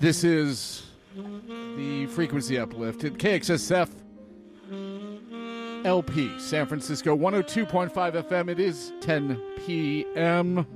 This is the frequency uplift at KXSF LP, San Francisco 102.5 FM. It is 10 p.m.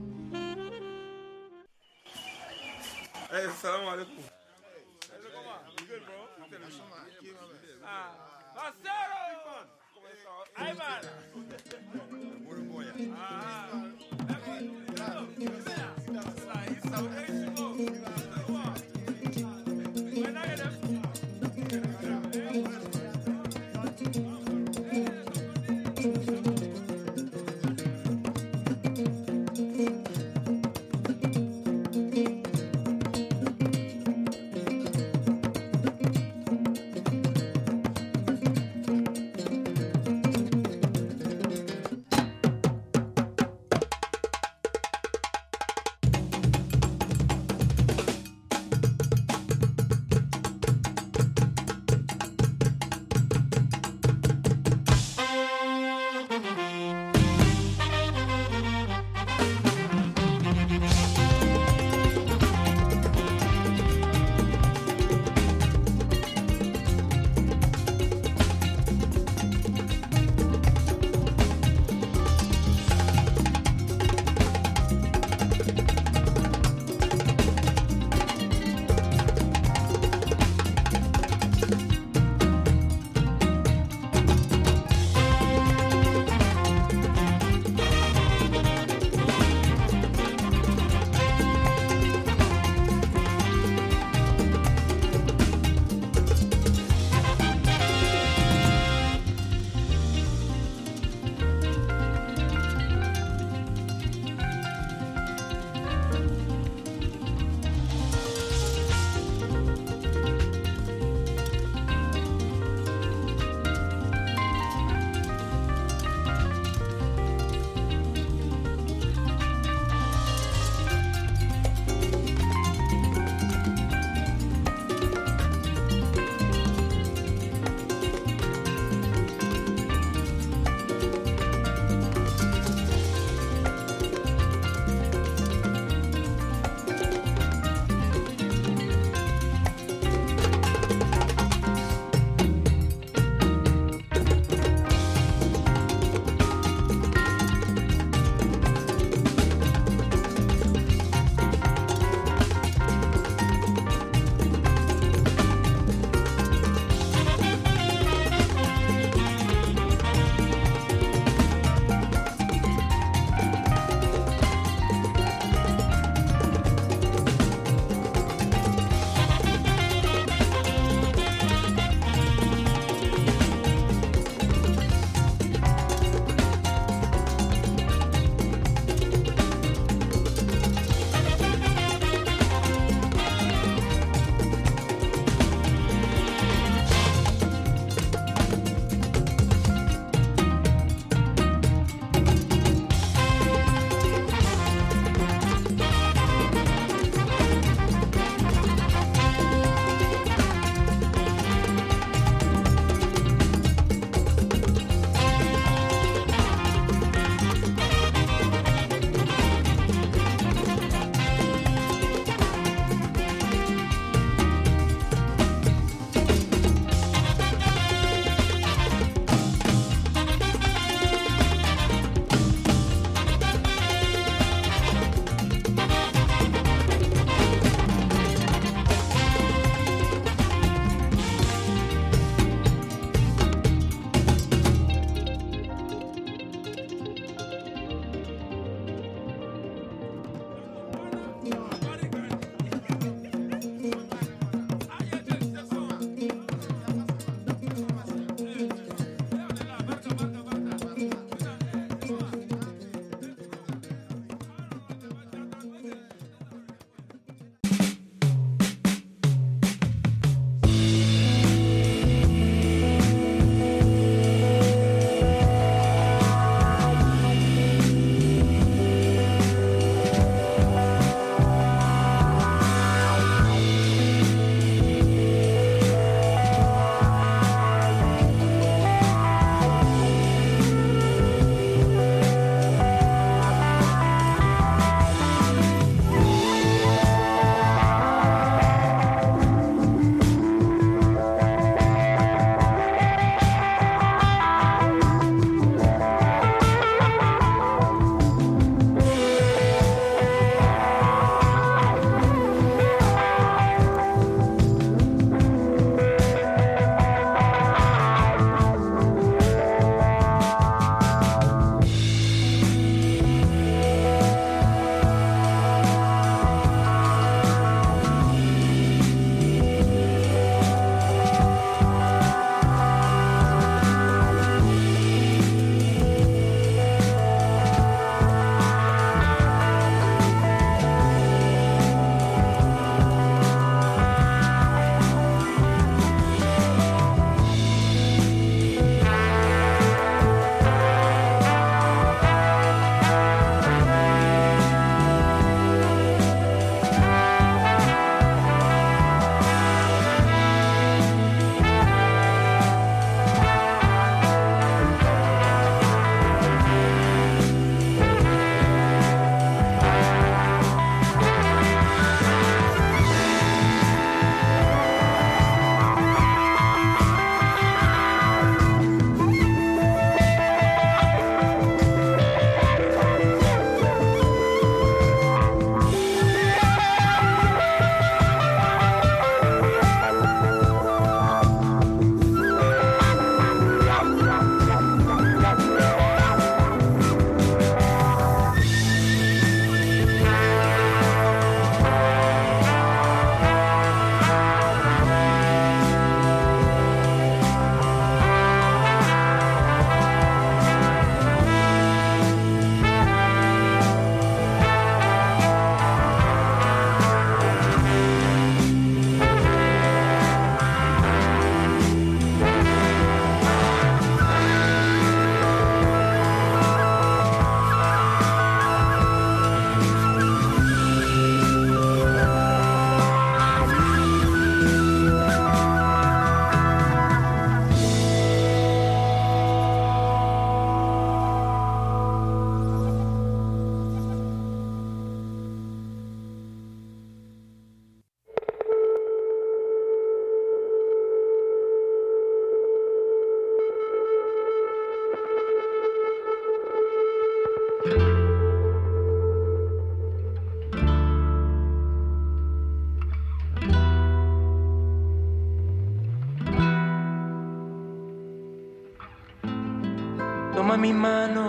mi mano,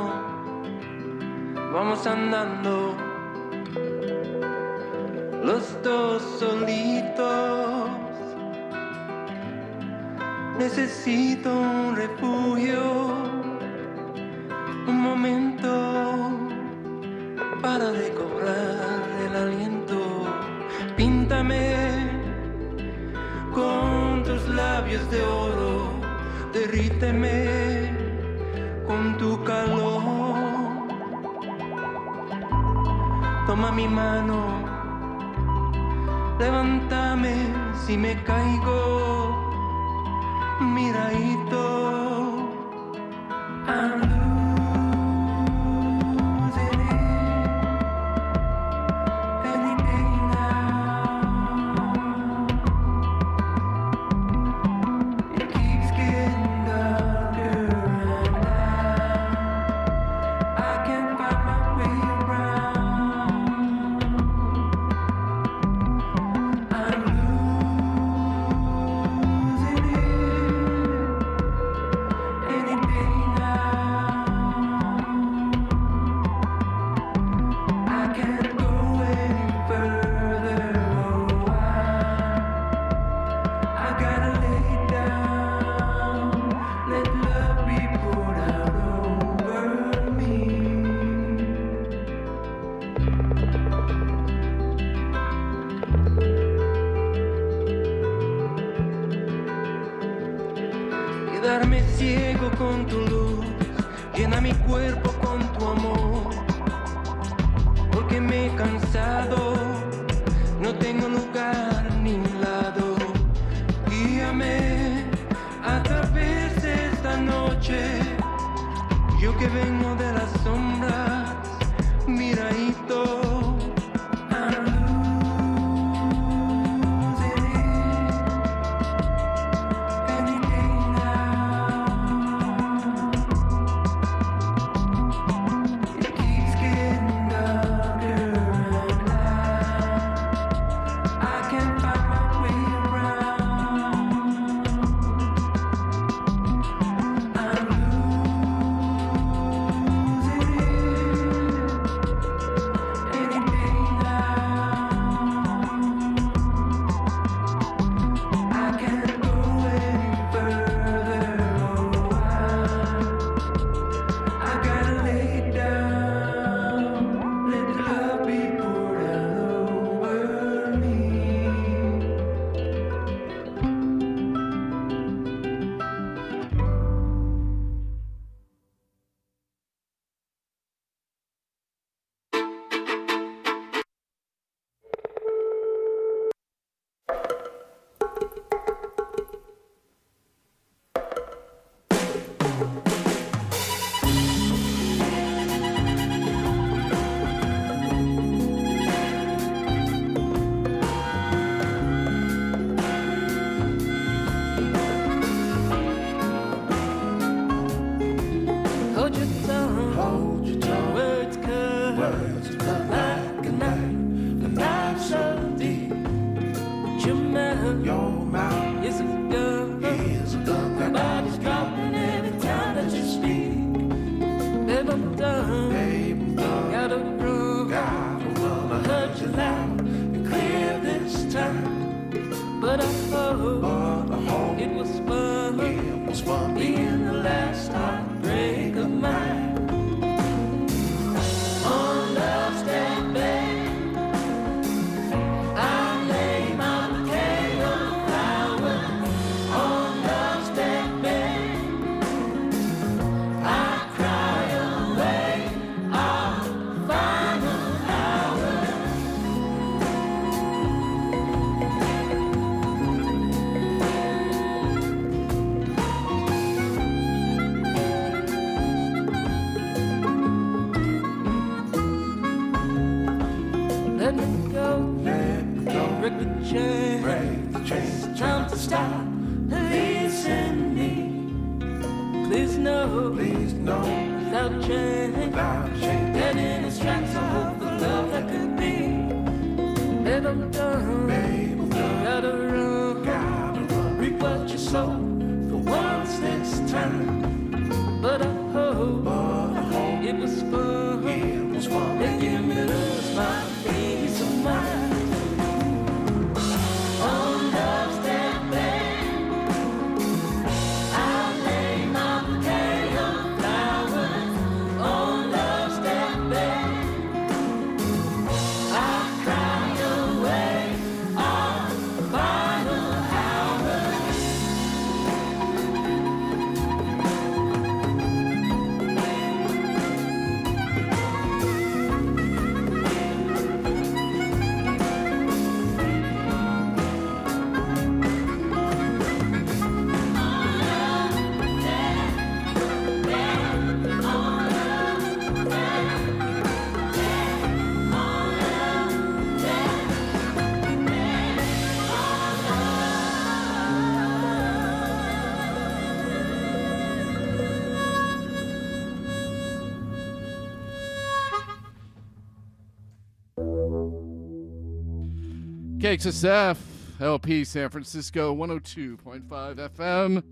KXSF, LP San Francisco 102.5 FM.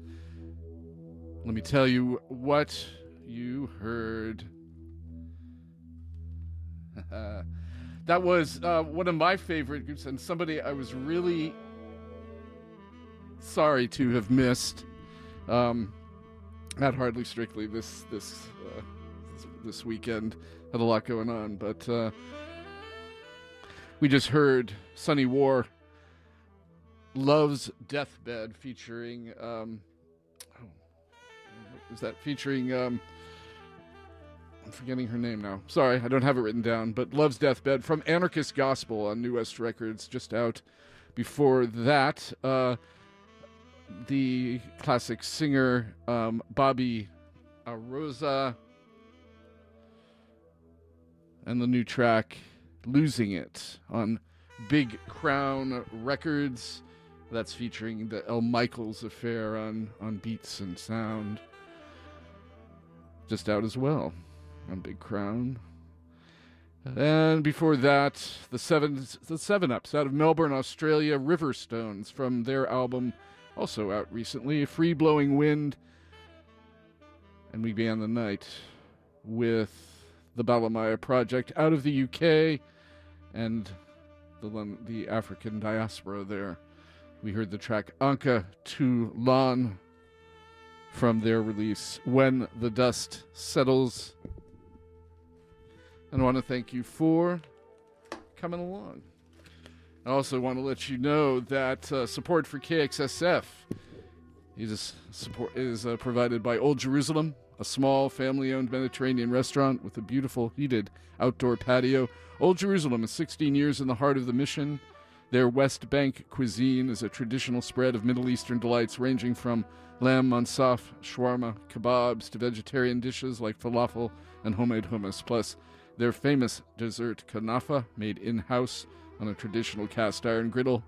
Let me tell you what you heard. that was uh, one of my favorite groups, and somebody I was really sorry to have missed. Um, not hardly strictly this this uh, this, this weekend had a lot going on, but uh, we just heard Sunny War Love's Deathbed featuring um oh, is that featuring um I'm forgetting her name now. Sorry, I don't have it written down, but Love's Deathbed from Anarchist Gospel on New West Records just out. Before that, uh the classic singer um, Bobby Oroza and the new track Losing It on Big Crown Records. That's featuring the El Michels affair on, on Beats and Sound. Just out as well on Big Crown. And before that, the seven the seven ups out of Melbourne, Australia, Riverstones from their album also out recently, Free Blowing Wind. And we began the night with the Balimaya Project out of the UK and the, the African diaspora there. We heard the track Anka Toulon from their release, When the Dust Settles. And I want to thank you for coming along. I also want to let you know that uh, support for KXSF is, support, is uh, provided by Old Jerusalem, a small family owned Mediterranean restaurant with a beautiful heated outdoor patio. Old Jerusalem is 16 years in the heart of the mission. Their West Bank cuisine is a traditional spread of Middle Eastern delights ranging from lamb mansaf, shawarma, kebabs to vegetarian dishes like falafel and homemade hummus, plus their famous dessert kanafa made in house on a traditional cast iron griddle.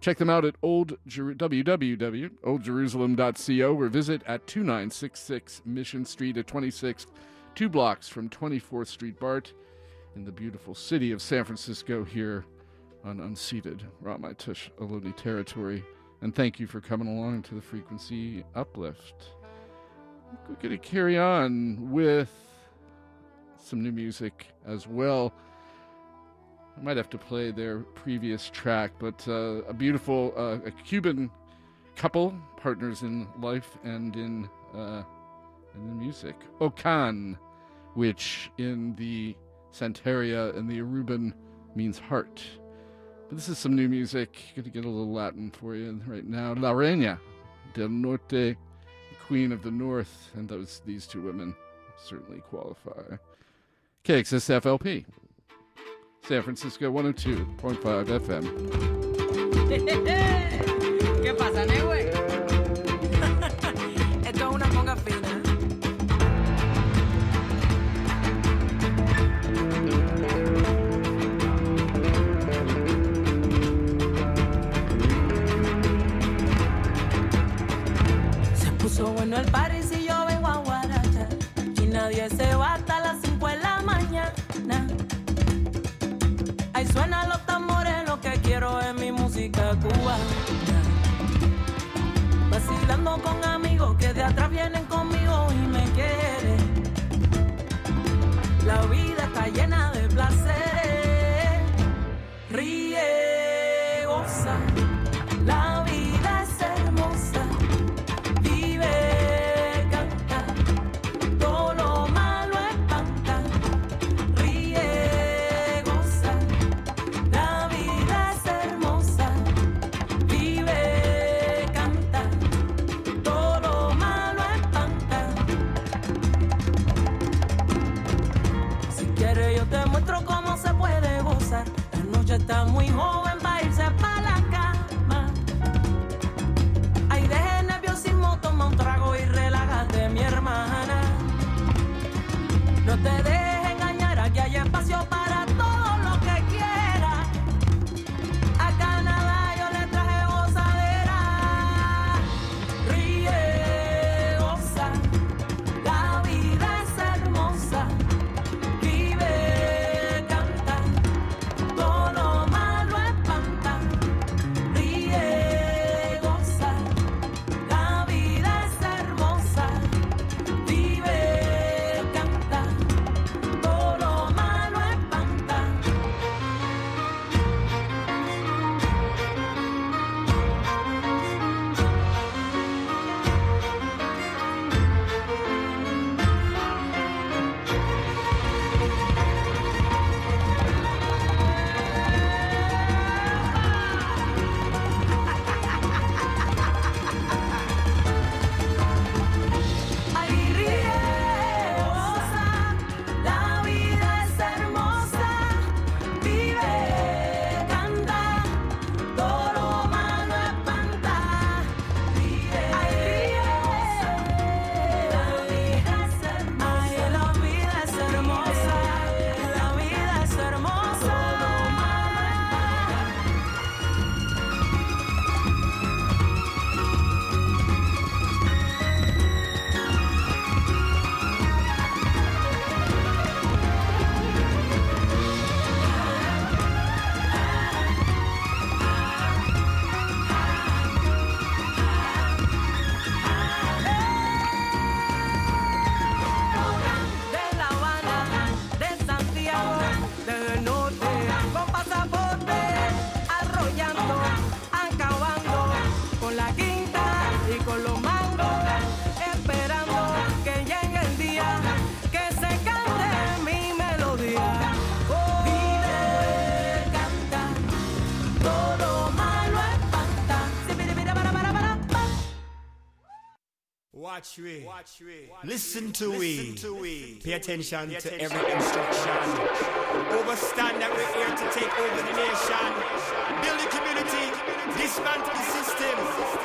Check them out at old www.oldjerusalem.co or visit at 2966 Mission Street at 26th, two blocks from 24th Street BART in the beautiful city of San Francisco here on unceded Ramaytush Ohlone territory. And thank you for coming along to the Frequency Uplift. We're going to carry on with some new music as well. I might have to play their previous track, but uh, a beautiful uh, a Cuban couple, partners in life and in uh, in music. Okan, which in the Santeria and the Yoruban means heart. But this is some new music. Gonna get a little Latin for you right now. La Reina del Norte, Queen of the North, and those these two women certainly qualify. KXSFLP. San Francisco 102.5 FM. ¿Qué pasa? Esto es una fina. Se puso bueno el party es mi música cubana. Vacilando con amigos que de atrás vienen Watch we. Watch we. Listen to we. Pay attention to every instruction. Overstand that we're here to take over the nation. Build the community. Dismantle the system.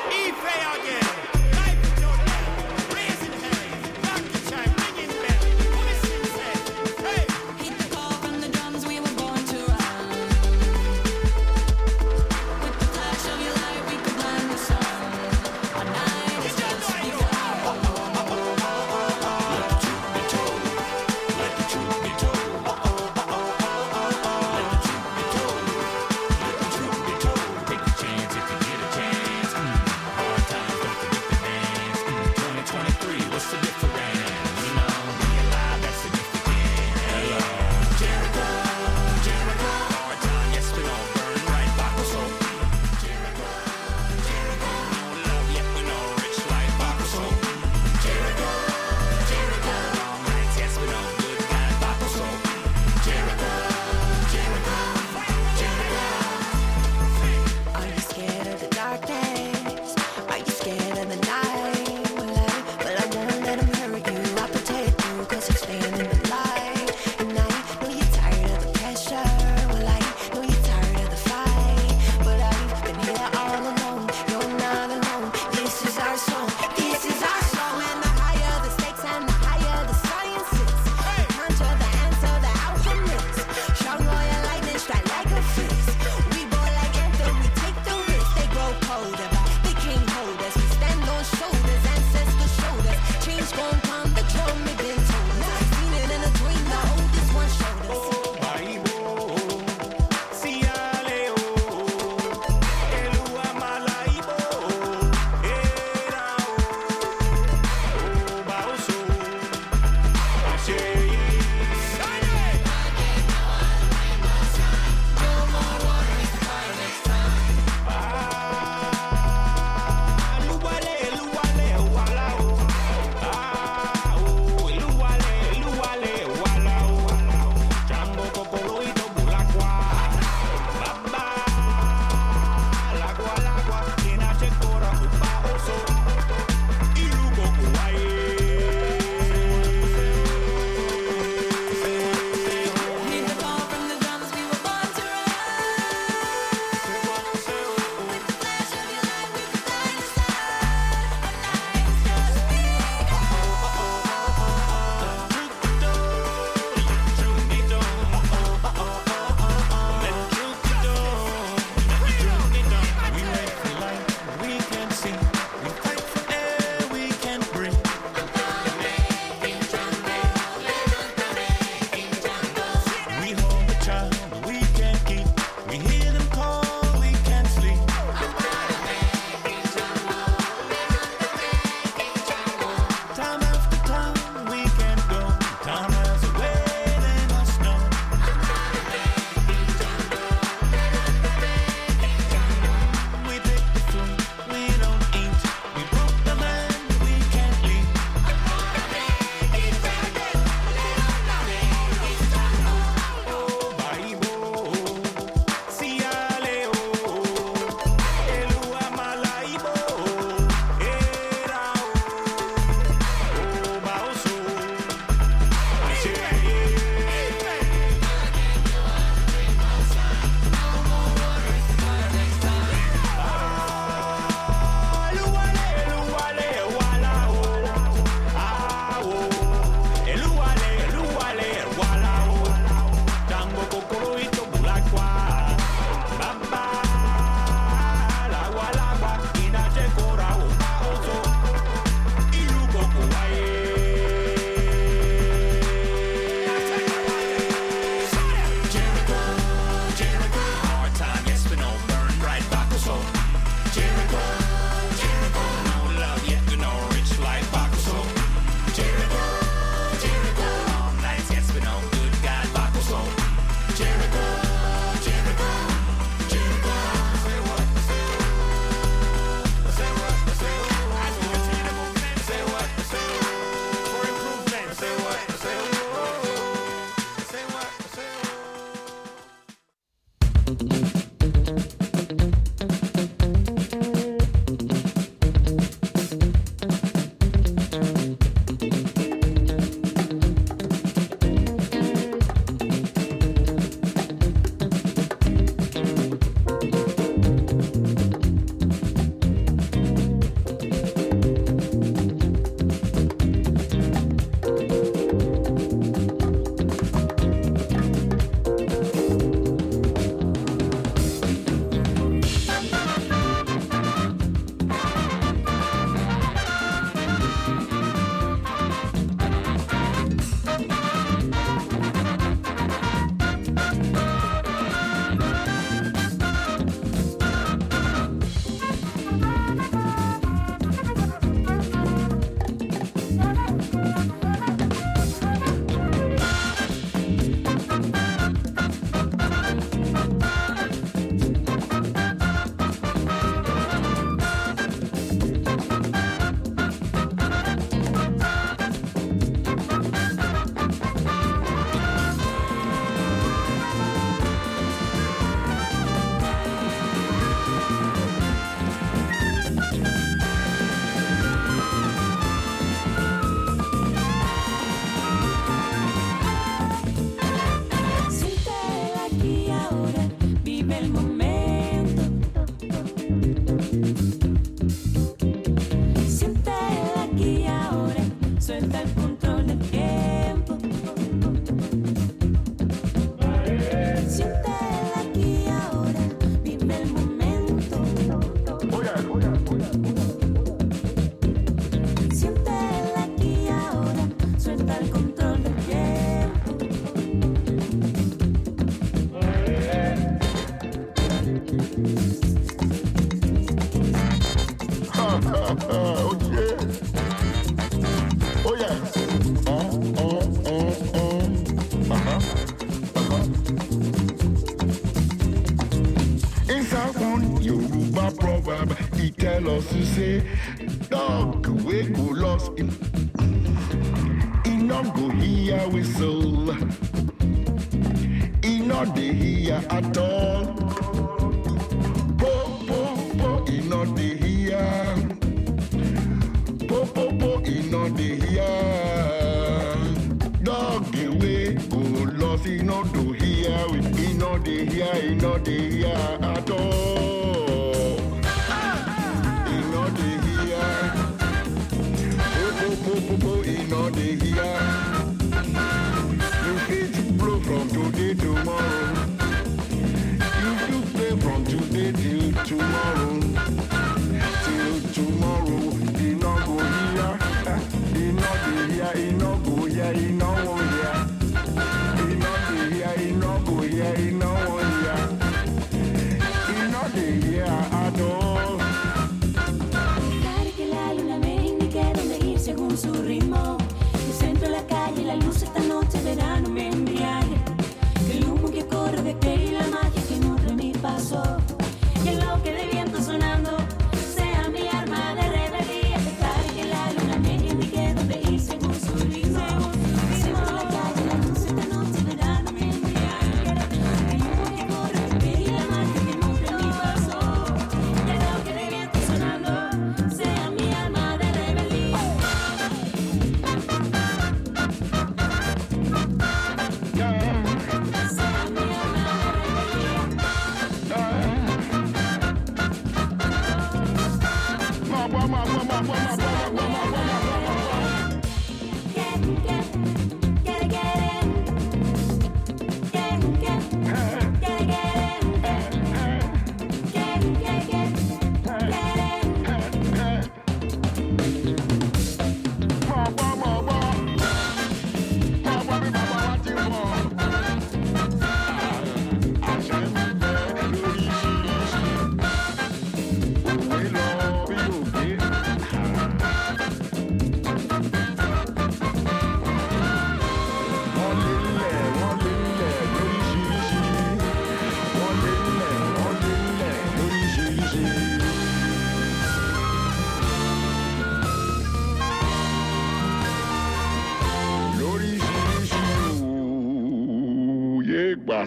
Us to say,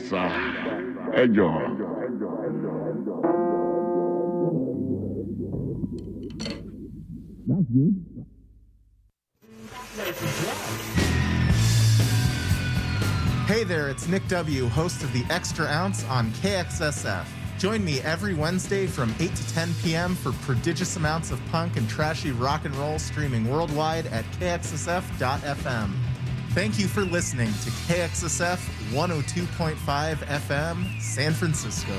Gbàsà ẹ jọ̀ọ́. Hey there, it's Nick W., host of The Extra Ounce on KXSF. Join me every Wednesday from 8 to 10 p.m. for prodigious amounts of punk and trashy rock and roll streaming worldwide at kxsf.fm. Thank you for listening to KXSF 102.5 FM, San Francisco.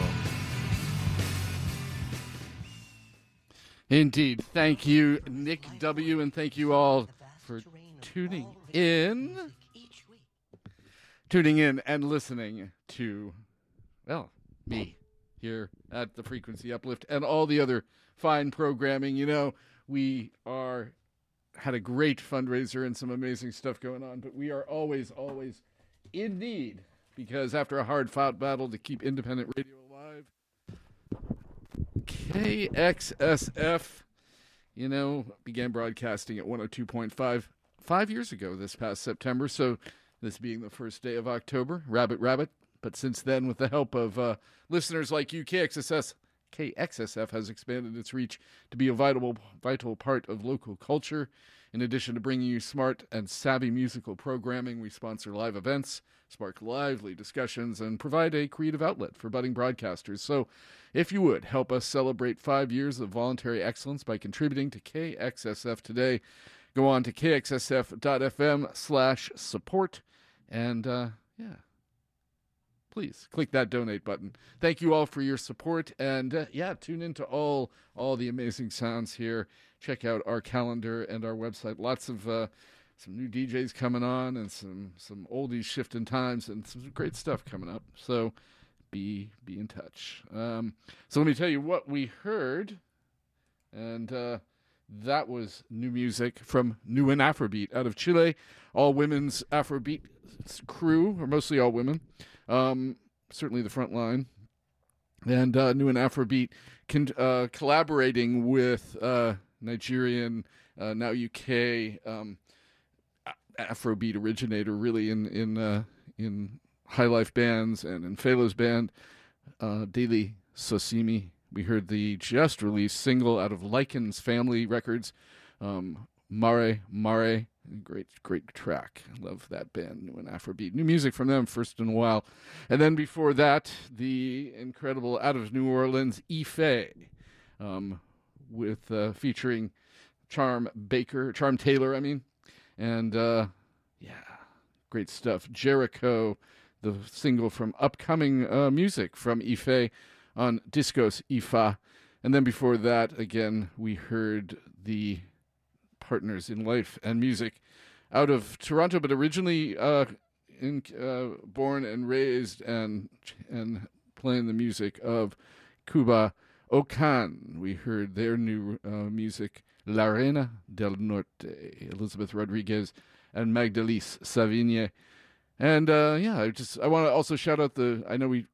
Indeed. Thank you, Nick W., and thank you all for tuning in. Tuning in and listening to, well, me here at the Frequency Uplift and all the other fine programming. You know, we are had a great fundraiser and some amazing stuff going on, but we are always, always in need because after a hard fought battle to keep independent radio alive, KXSF, you know, began broadcasting at 102.5 five years ago this past September. So, this being the first day of October, rabbit, rabbit. But since then, with the help of uh, listeners like you, KXSS, KXSF has expanded its reach to be a vital, vital part of local culture. In addition to bringing you smart and savvy musical programming, we sponsor live events, spark lively discussions, and provide a creative outlet for budding broadcasters. So, if you would help us celebrate five years of voluntary excellence by contributing to KXSF today, go on to kxsf.fm slash support and uh, yeah please click that donate button thank you all for your support and uh, yeah tune into all all the amazing sounds here check out our calendar and our website lots of uh, some new DJs coming on and some some oldies shifting times and some great stuff coming up so be be in touch um, so let me tell you what we heard and uh, that was new music from Newen Afrobeat out of Chile, all women's Afrobeat crew, or mostly all women. Um, certainly the front line. and uh, Newen Afrobeat con- uh, collaborating with uh, Nigerian, uh, now UK um, Afrobeat originator, really in in uh, in High Life bands and in Fela's band, uh, Dele Sosimi. We heard the just released single out of Lycan's Family Records, um, Mare Mare. Great, great track. Love that band, Newen Afrobeat. New music from them, first in a while. And then before that, the incredible out of New Orleans, ÌFÉ, um, with uh, featuring Charm Baker, Charm Taylor, I mean, and uh, yeah, great stuff. Jericho, the single from upcoming uh, music from ÌFÉ on Discos Ifa, and then before that, again, we heard the partners in life and music out of Toronto, but originally uh, in, uh, born and raised and and playing the music of Cuba Okan. We heard their new uh, music, La Reina del Norte, Elizabeth Rodriguez and Magdelys Savigne. And uh, yeah, I just I want to also shout out the I know we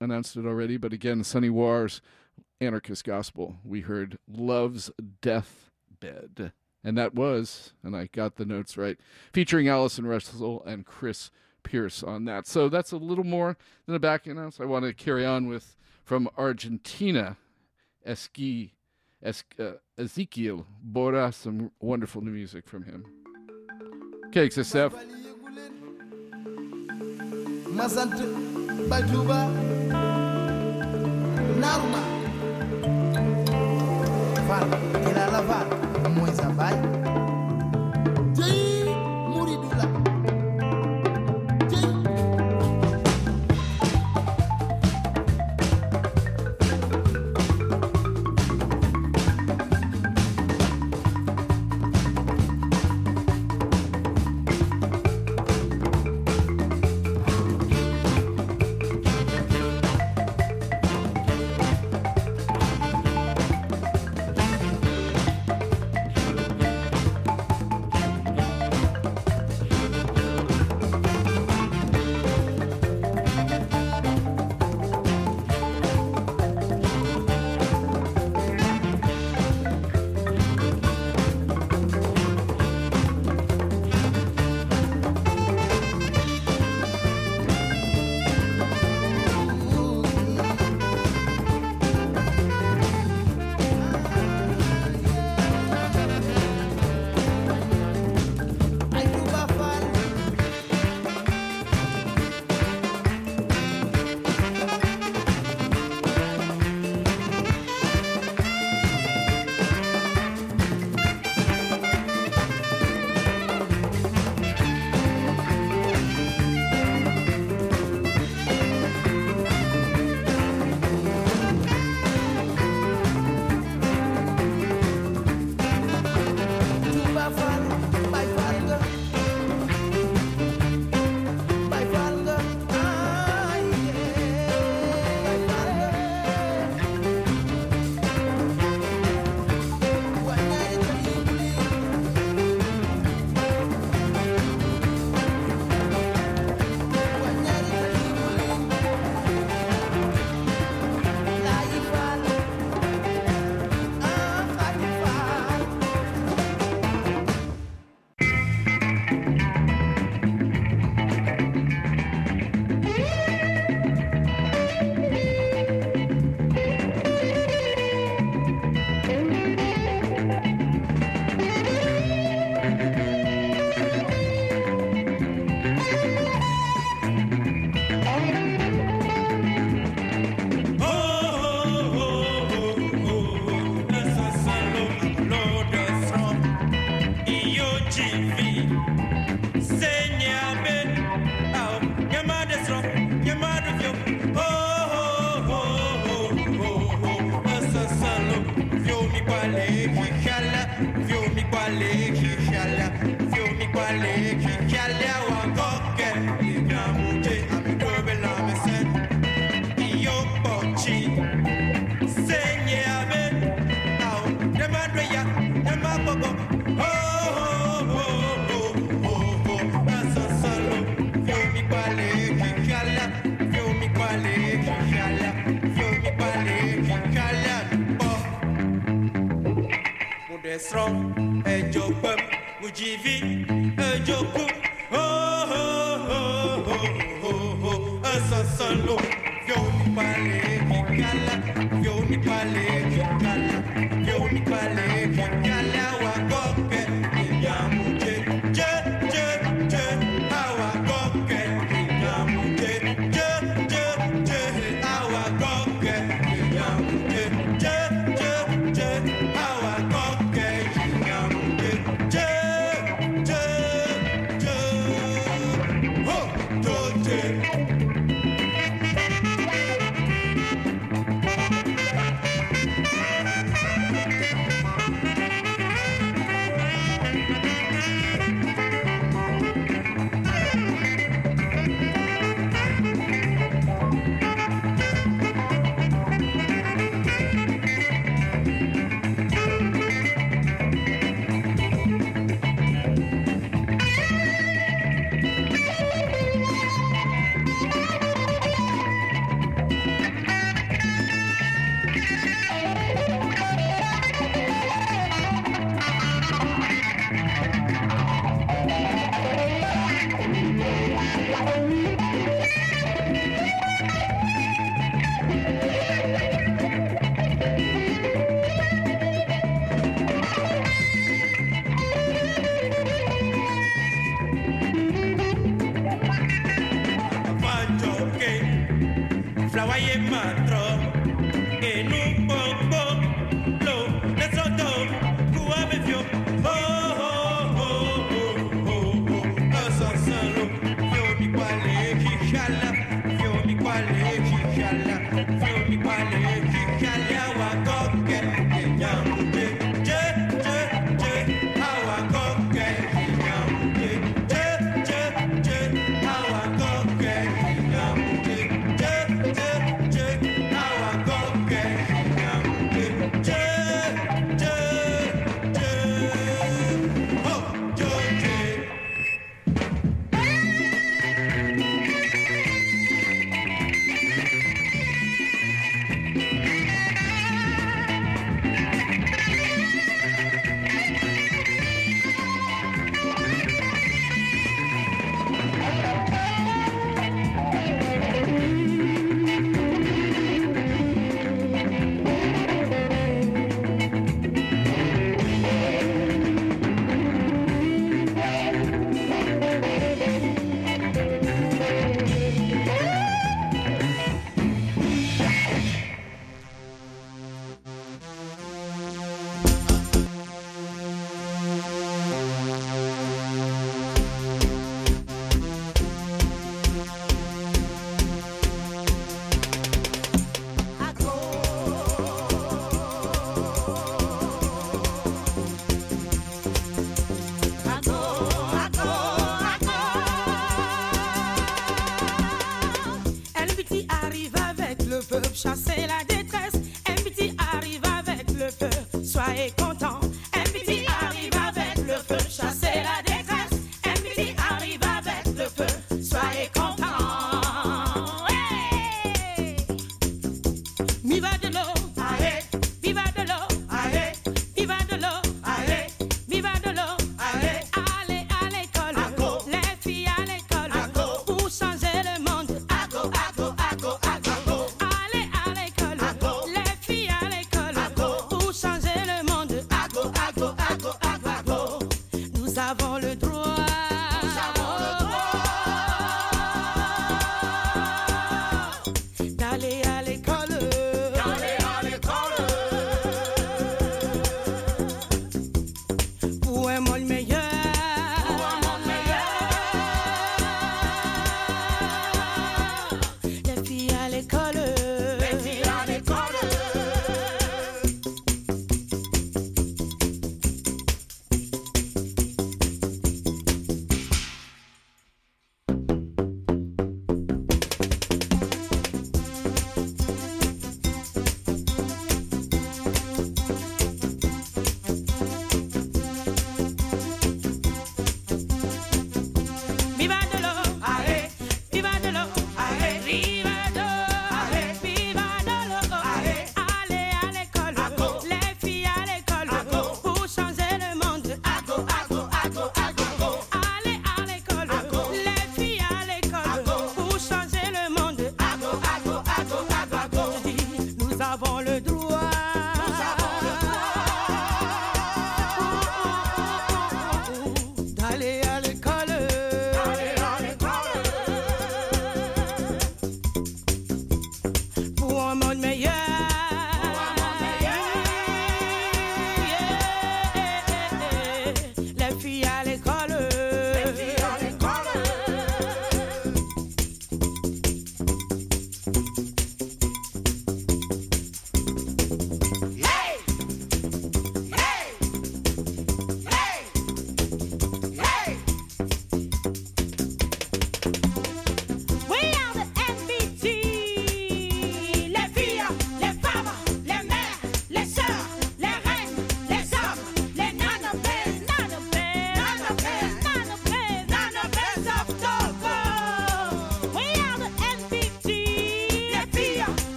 announced it already, but again, Sunny War's Anarchist Gospel. We heard Love's Deathbed. And that was, and I got the notes right, featuring Allison Russell and Chris Pierce on that. So that's a little more than a back announce. I want to carry on with from Argentina, Esqui, es, uh, Ezequiel Borra, some wonderful new music from him. KXSF. ma sant Bay Tuuba naaru ma Faal ila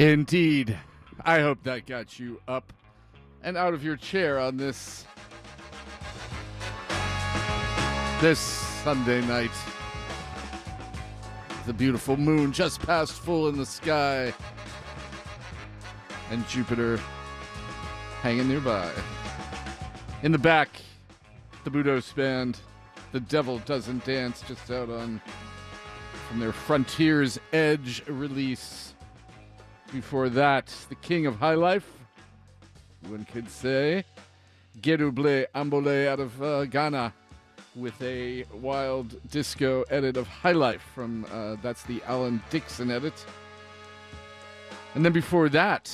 Indeed. I hope that got you up and out of your chair on this this Sunday night. The beautiful moon just past full in the sky and Jupiter hanging nearby. In the back, the Budos band, The Devil Doesn't Dance, just out on from their Frontier's Edge release. Before that, the King of High Life, one could say, Gyedu-Blay Ambolley out of uh, Ghana with a wild disco edit of High Life from, uh, that's the Alan Dixon edit. And then before that,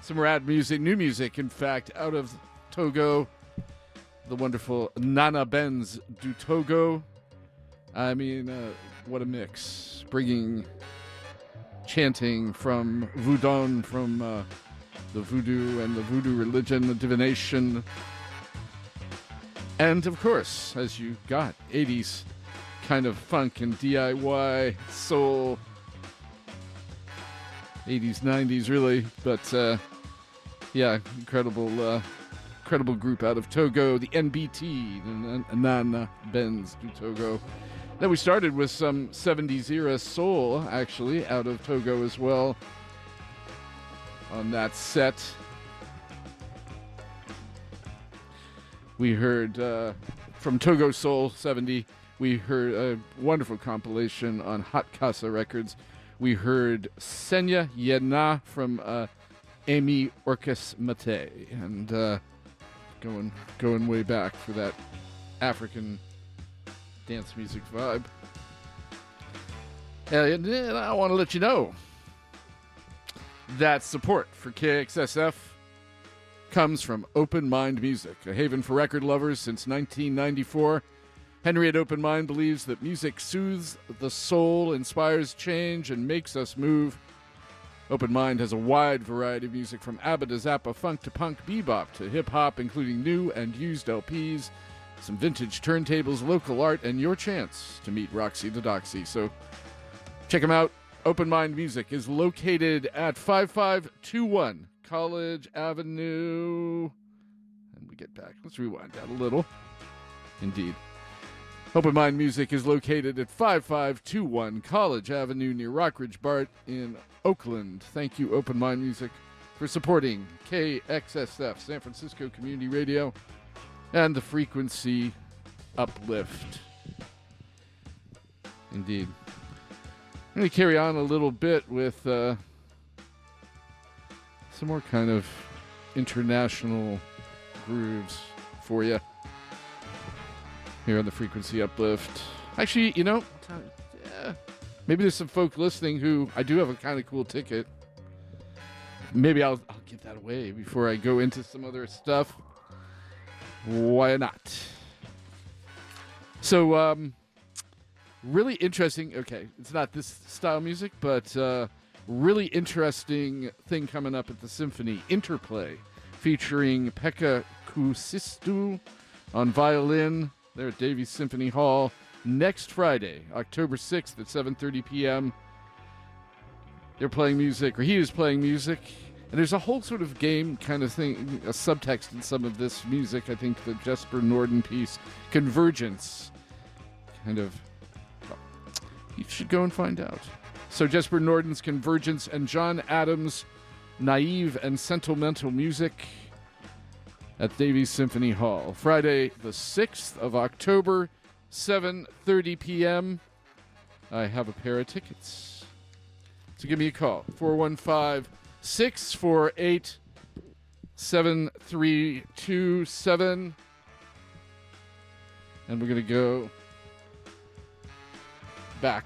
some rad music, new music, in fact, out of Togo, the wonderful Nana Benz du Togo. I mean, uh, what a mix. Bringing chanting from Voodoo, from uh, the voodoo and the voodoo religion, the divination. And of course, as you got, 80s kind of funk and DIY, soul. 80s, 90s, really. But uh, yeah, incredible, uh, incredible group out of Togo, the NBT, the Nana Benz du Togo. Then we started with some 70s era soul, actually, out of Togo as well. On that set, we heard uh, from Togo Soul 70, we heard a wonderful compilation on Hot Casa Records. We heard Senya Yena from uh, Amy Orcas Mate, and uh, going going way back for that African dance music vibe. Uh, and, and I want to let you know that support for KXSF comes from Open Mind Music, a haven for record lovers since 1994. Henry at Open Mind believes that music soothes the soul, inspires change, and makes us move. Open Mind has a wide variety of music from ABBA to Zappa, funk to punk, bebop to hip hop, including new and used LPs, some vintage turntables, local art, and your chance to meet Roxy the Doxy. So check them out. Open Mind Music is located at 5521 College Avenue. And we get back. Let's rewind that a little. Indeed. Open Mind Music is located at 5521 College Avenue near Rockridge BART in Oakland. Thank you, Open Mind Music, for supporting KXSF, San Francisco Community Radio, and the frequency uplift. Indeed. I'm going to carry on a little bit with uh, some more kind of international grooves for you here on the frequency uplift. Actually, you know, yeah, maybe there's some folk listening who I do have a kind of cool ticket. Maybe I'll I'll give that away before I go into some other stuff. Why not? So, um, really interesting. Okay, it's not this style music, but uh, really interesting thing coming up at the symphony interplay, featuring Pekka Kuusisto on violin. There at Davies Symphony Hall next Friday, October sixth at seven thirty p.m. They're playing music, or he is playing music, and there's a whole sort of game kind of thing, a subtext in some of this music. I think the Jesper Nordin piece, Convergence, kind of you should go and find out. So Jesper Nordin's Convergence and John Adams' Naive and Sentimental Music at Davies Symphony Hall. Friday the 6th of October, 7:30 p.m. I have a pair of tickets. So give me a call. 415 648 7327 and we're going to go back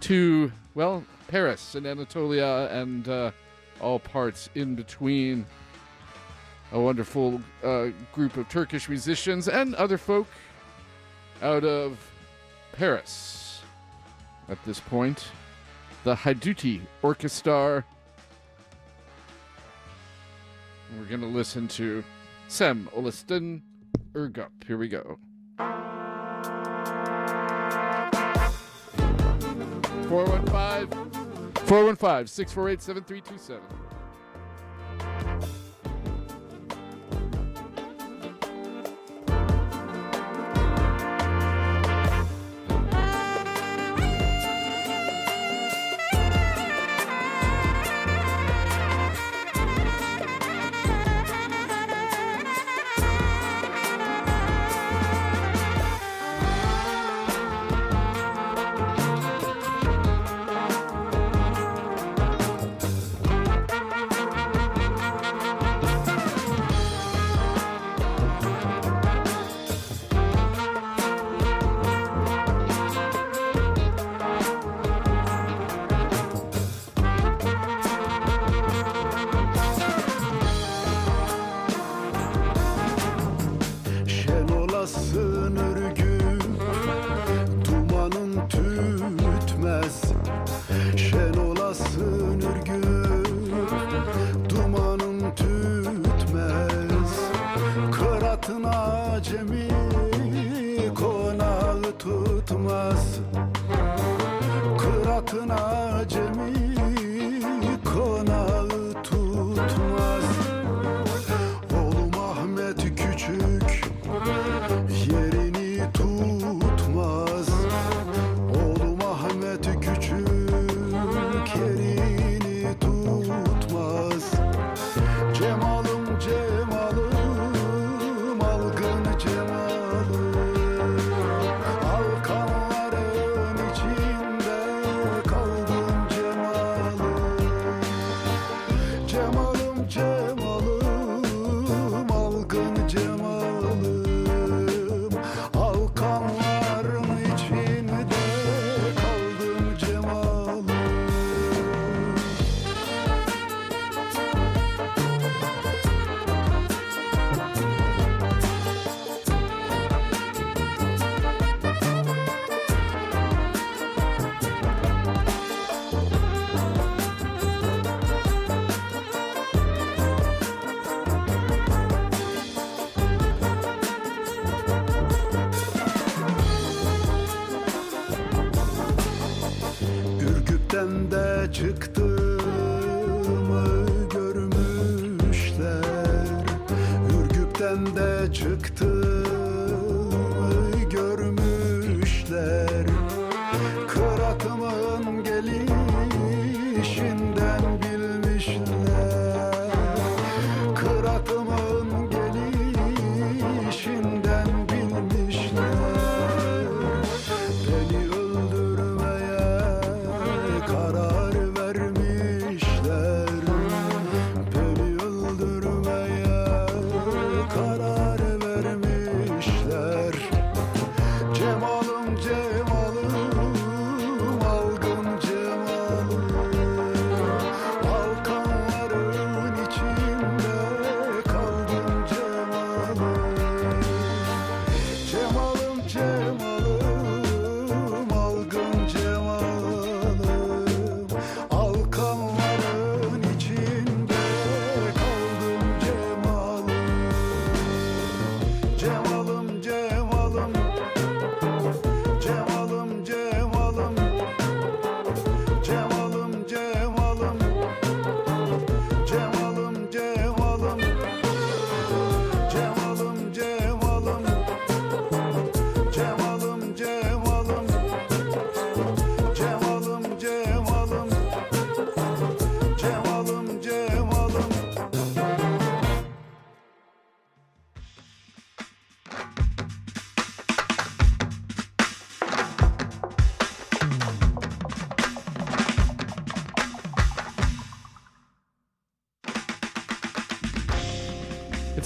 to, well, Paris and Anatolia and uh, all parts in between. A wonderful uh, group of Turkish musicians and other folk out of Paris at this point. The Haïdouti Orkestar. We're going to listen to Sem Oliston Ergup. Here we go. 415 415 648 7327.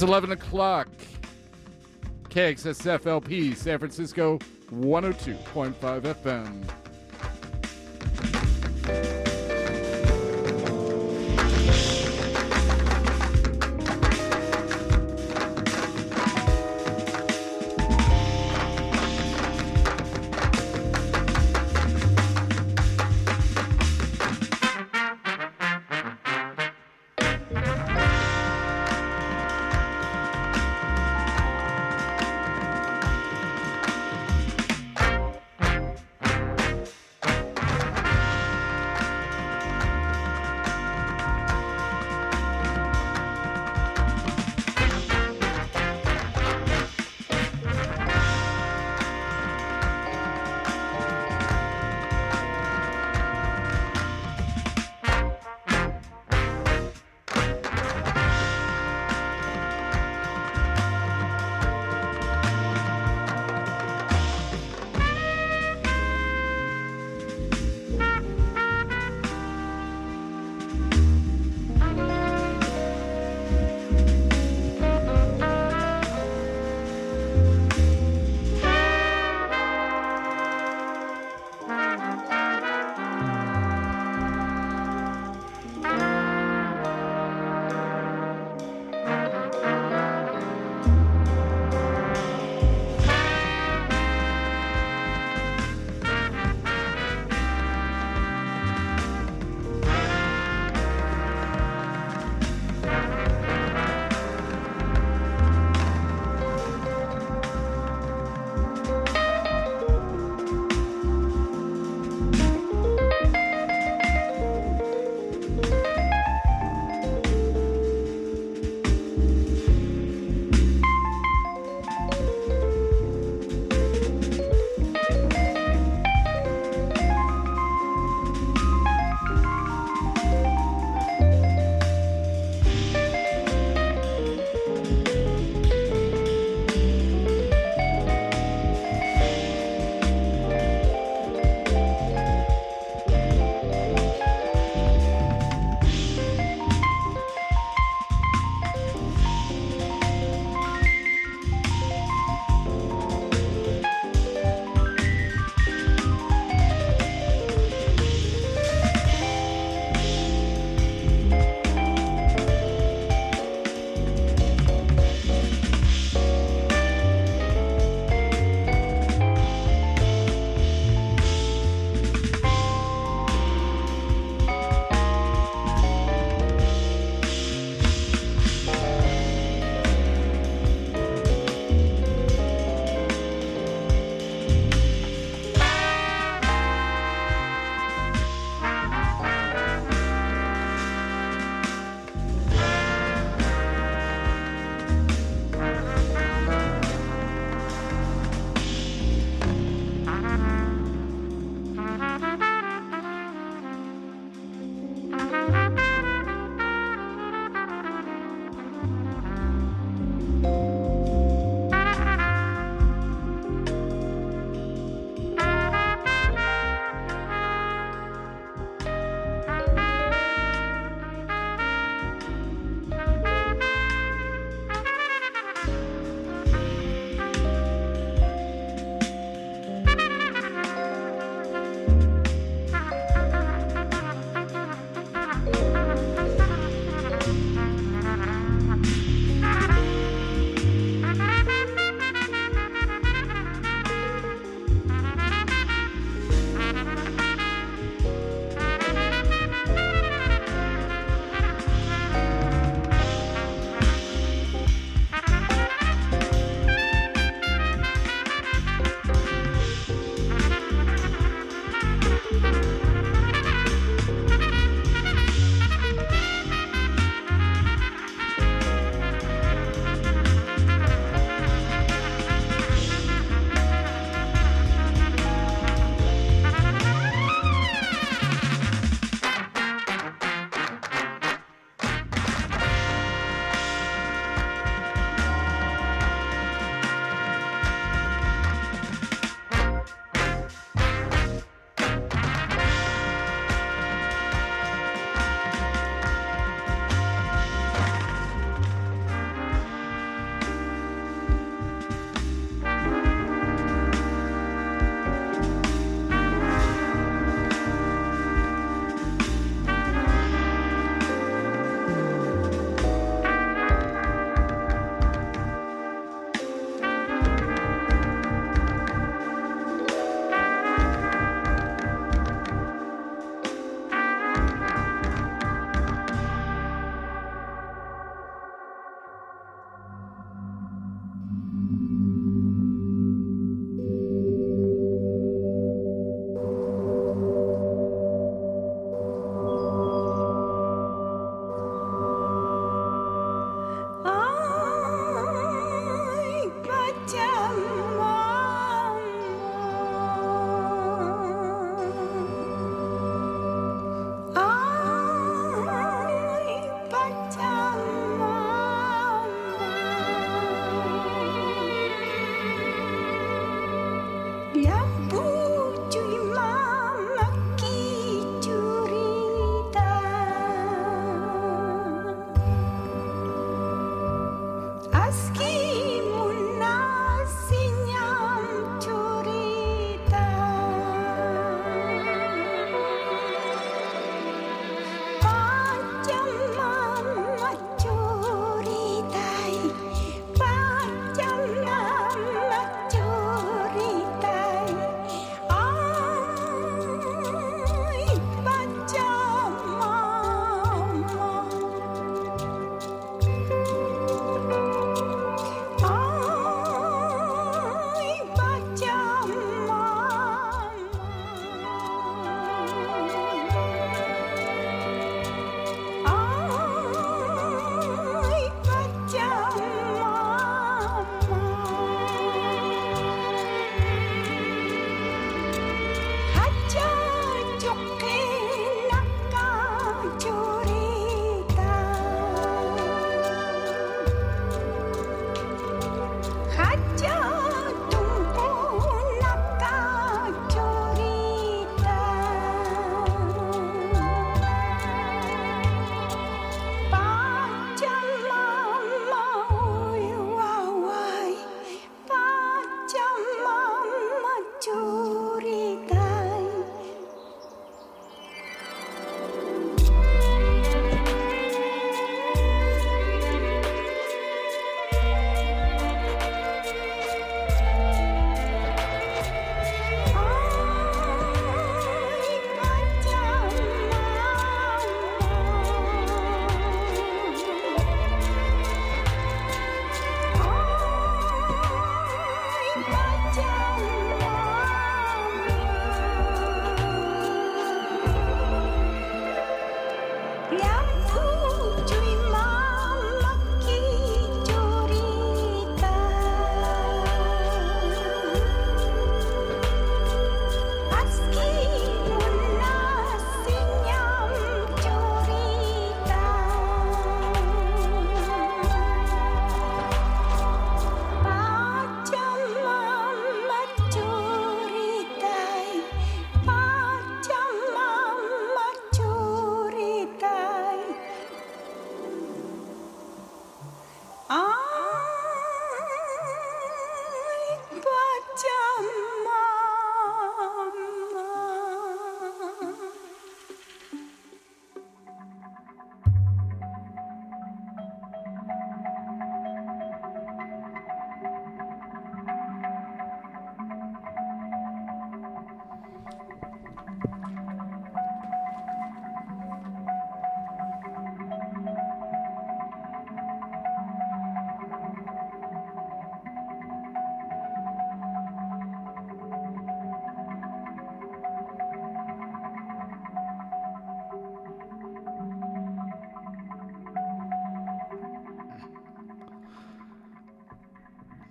11 o'clock. KXSFLP, San Francisco 102.5 FM.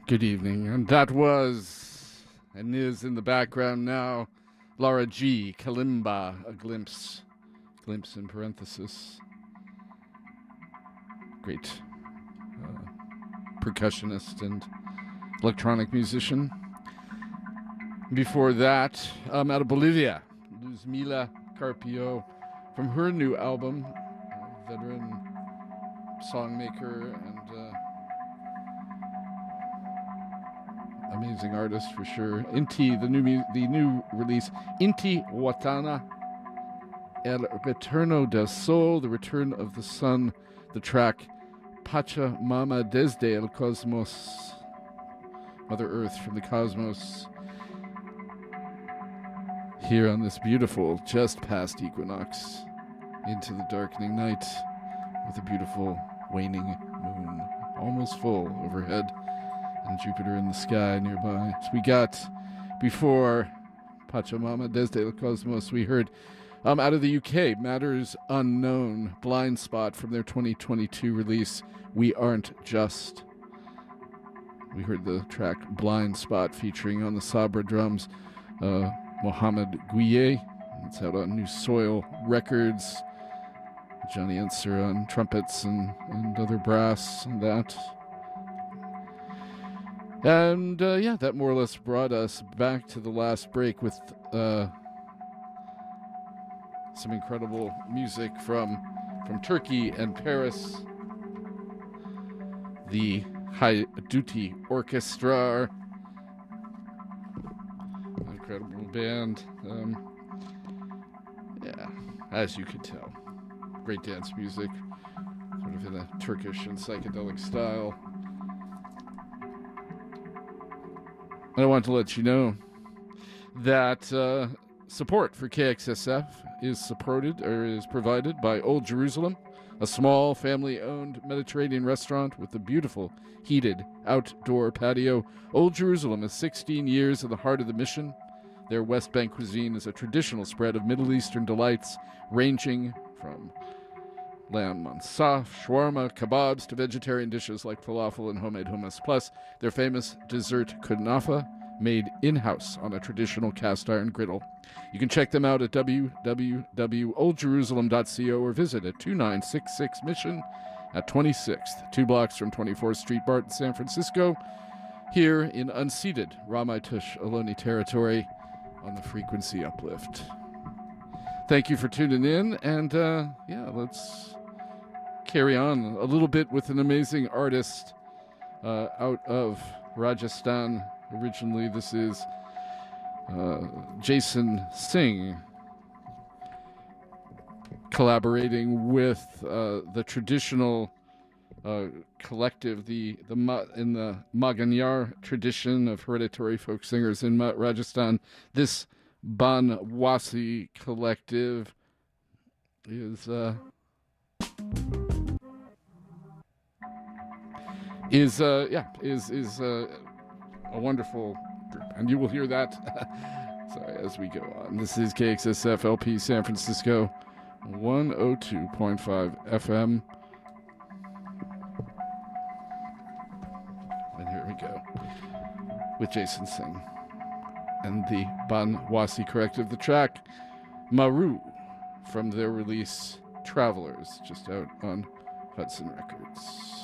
Good evening. And that was, and is in the background now, Laura G. Kalimba, a glimpse, glimpse in parenthesis. Great uh, percussionist and electronic musician. Before that, um, out of Bolivia, Luzmila Carpio, from her new album, uh, veteran songmaker and amazing artist for sure. Inti, the new the new release, Inti Watana, El Retorno del Sol, the return of the sun, the track Pacha Mama desde el Cosmos, Mother Earth from the cosmos. Here on this beautiful, just past equinox, into the darkening night, with a beautiful waning moon, almost full overhead and Jupiter in the sky nearby. So we got before Pachamama Desde el Cosmos, we heard um, out of the UK, Matters Unknown, Blind Spot from their 2022 release, We Aren't Just. We heard the track Blind Spot featuring on the Sabar drums uh, Mohammed Guye. It's out on New Soil Records. Johnny Enser on trumpets and, and other brass and that. And uh, yeah, that more or less brought us back to the last break with uh, some incredible music from from Turkey and Paris. The High Duty Orchestra, incredible band. Um, yeah, as you could tell, great dance music, sort of in a Turkish and psychedelic style. I want to let you know that uh, support for KXSF is supported or is provided by Old Jerusalem, a small family-owned Mediterranean restaurant with a beautiful heated outdoor patio. Old Jerusalem is 16 years in the heart of the mission. Their West Bank cuisine is a traditional spread of Middle Eastern delights, ranging from lamb mansaf, shawarma, kebabs to vegetarian dishes like falafel and homemade hummus. Plus, their famous dessert kunafa, made in house on a traditional cast iron griddle. You can check them out at www.oldjerusalem.co or visit at 2966 Mission at 26th, two blocks from 24th Street, Barton, San Francisco, here in unceded Ramaytush Ohlone territory on the frequency uplift. Thank you for tuning in, and uh, yeah, let's carry on a little bit with an amazing artist uh, out of Rajasthan. Originally, this is uh, Jason Singh collaborating with uh, the traditional uh, collective, the the in the Manganiyar tradition of hereditary folk singers in Rajasthan. This Banwasi collective is is uh, yeah is is uh, a wonderful group, and you will hear that. Sorry, as we go on. This is KXSF LP San Francisco, 102.5 FM. And here we go with Jason Singh and the Banwasi Collective. Of the track Maru from their release Travelers, just out on Hudson Records.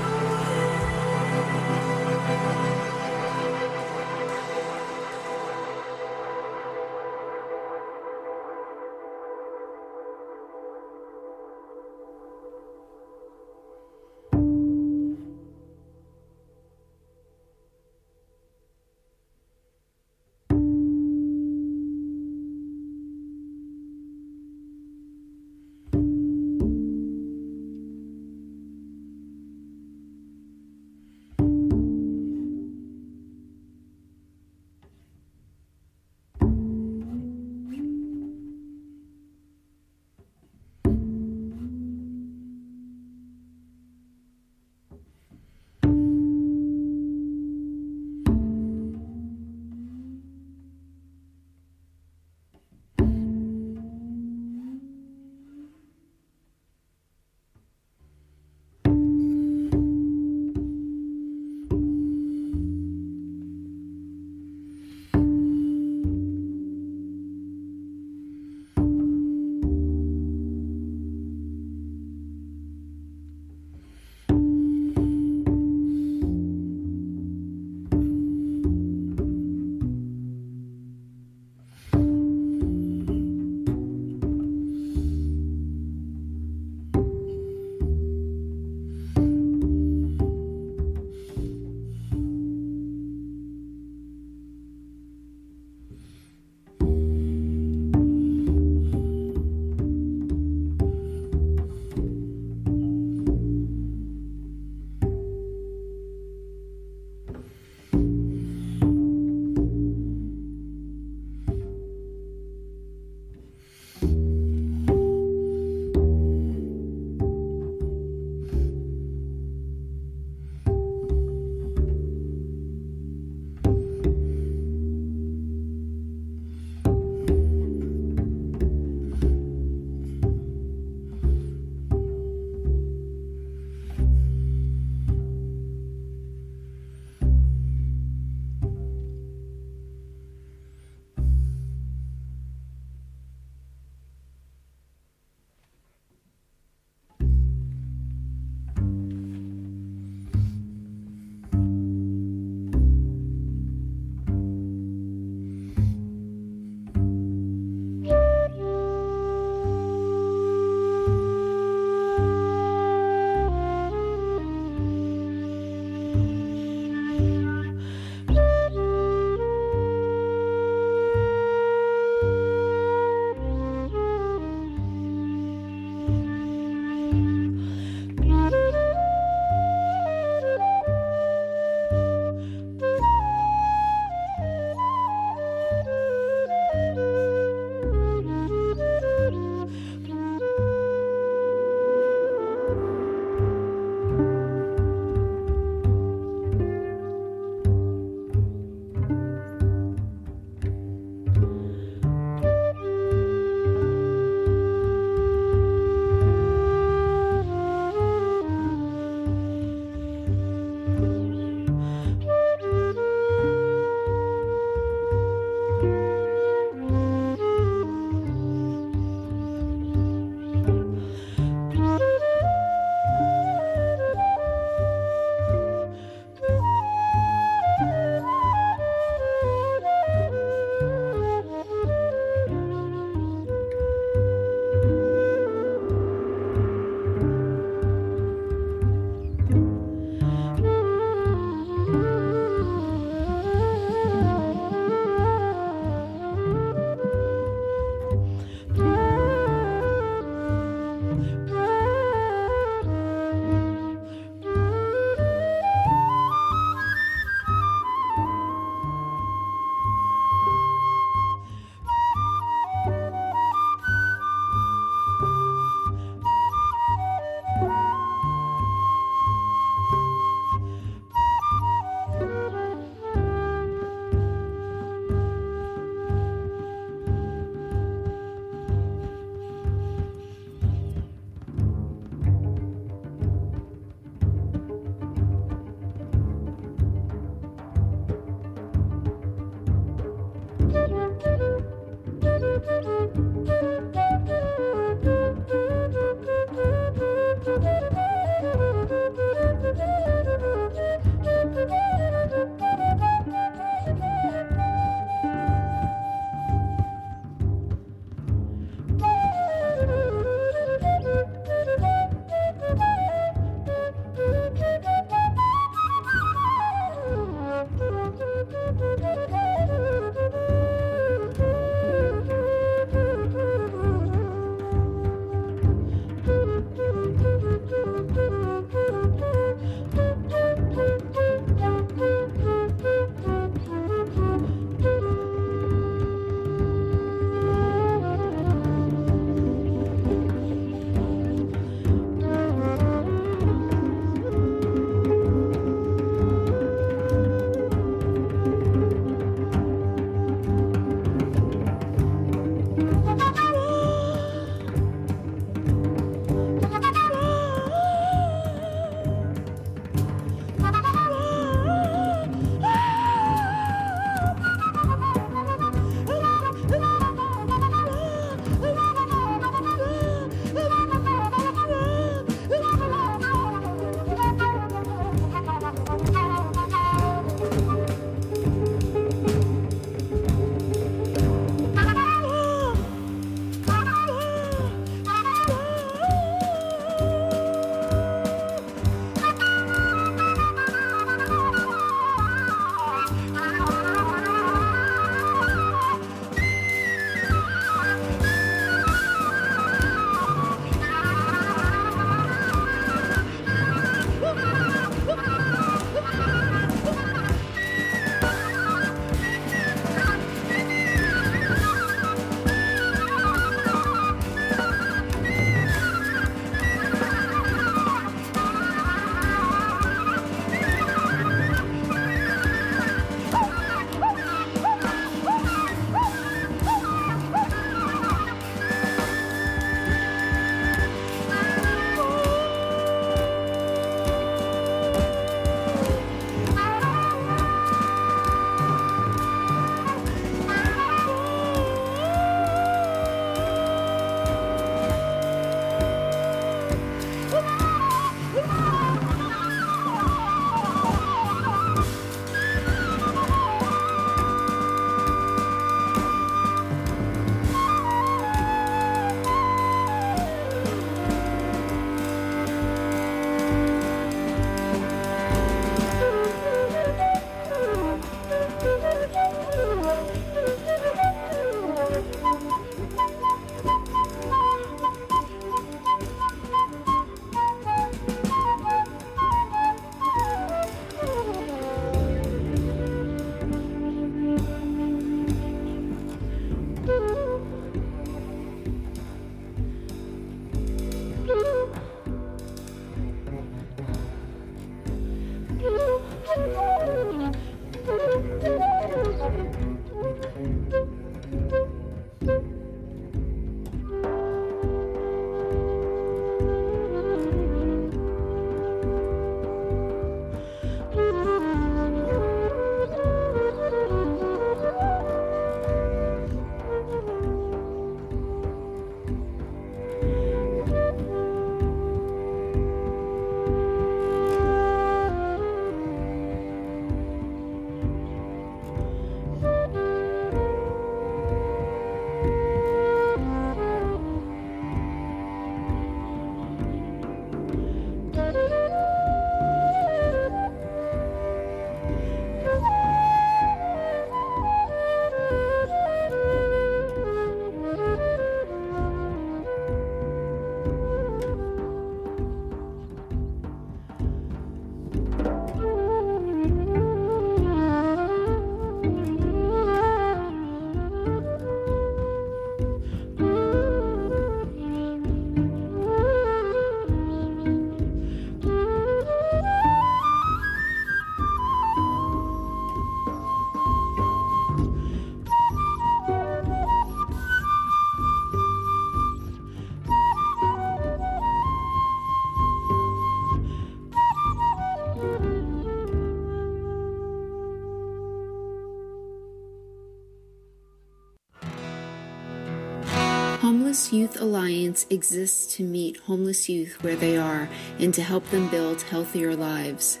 Homeless Youth Alliance exists to meet homeless youth where they are and to help them build healthier lives.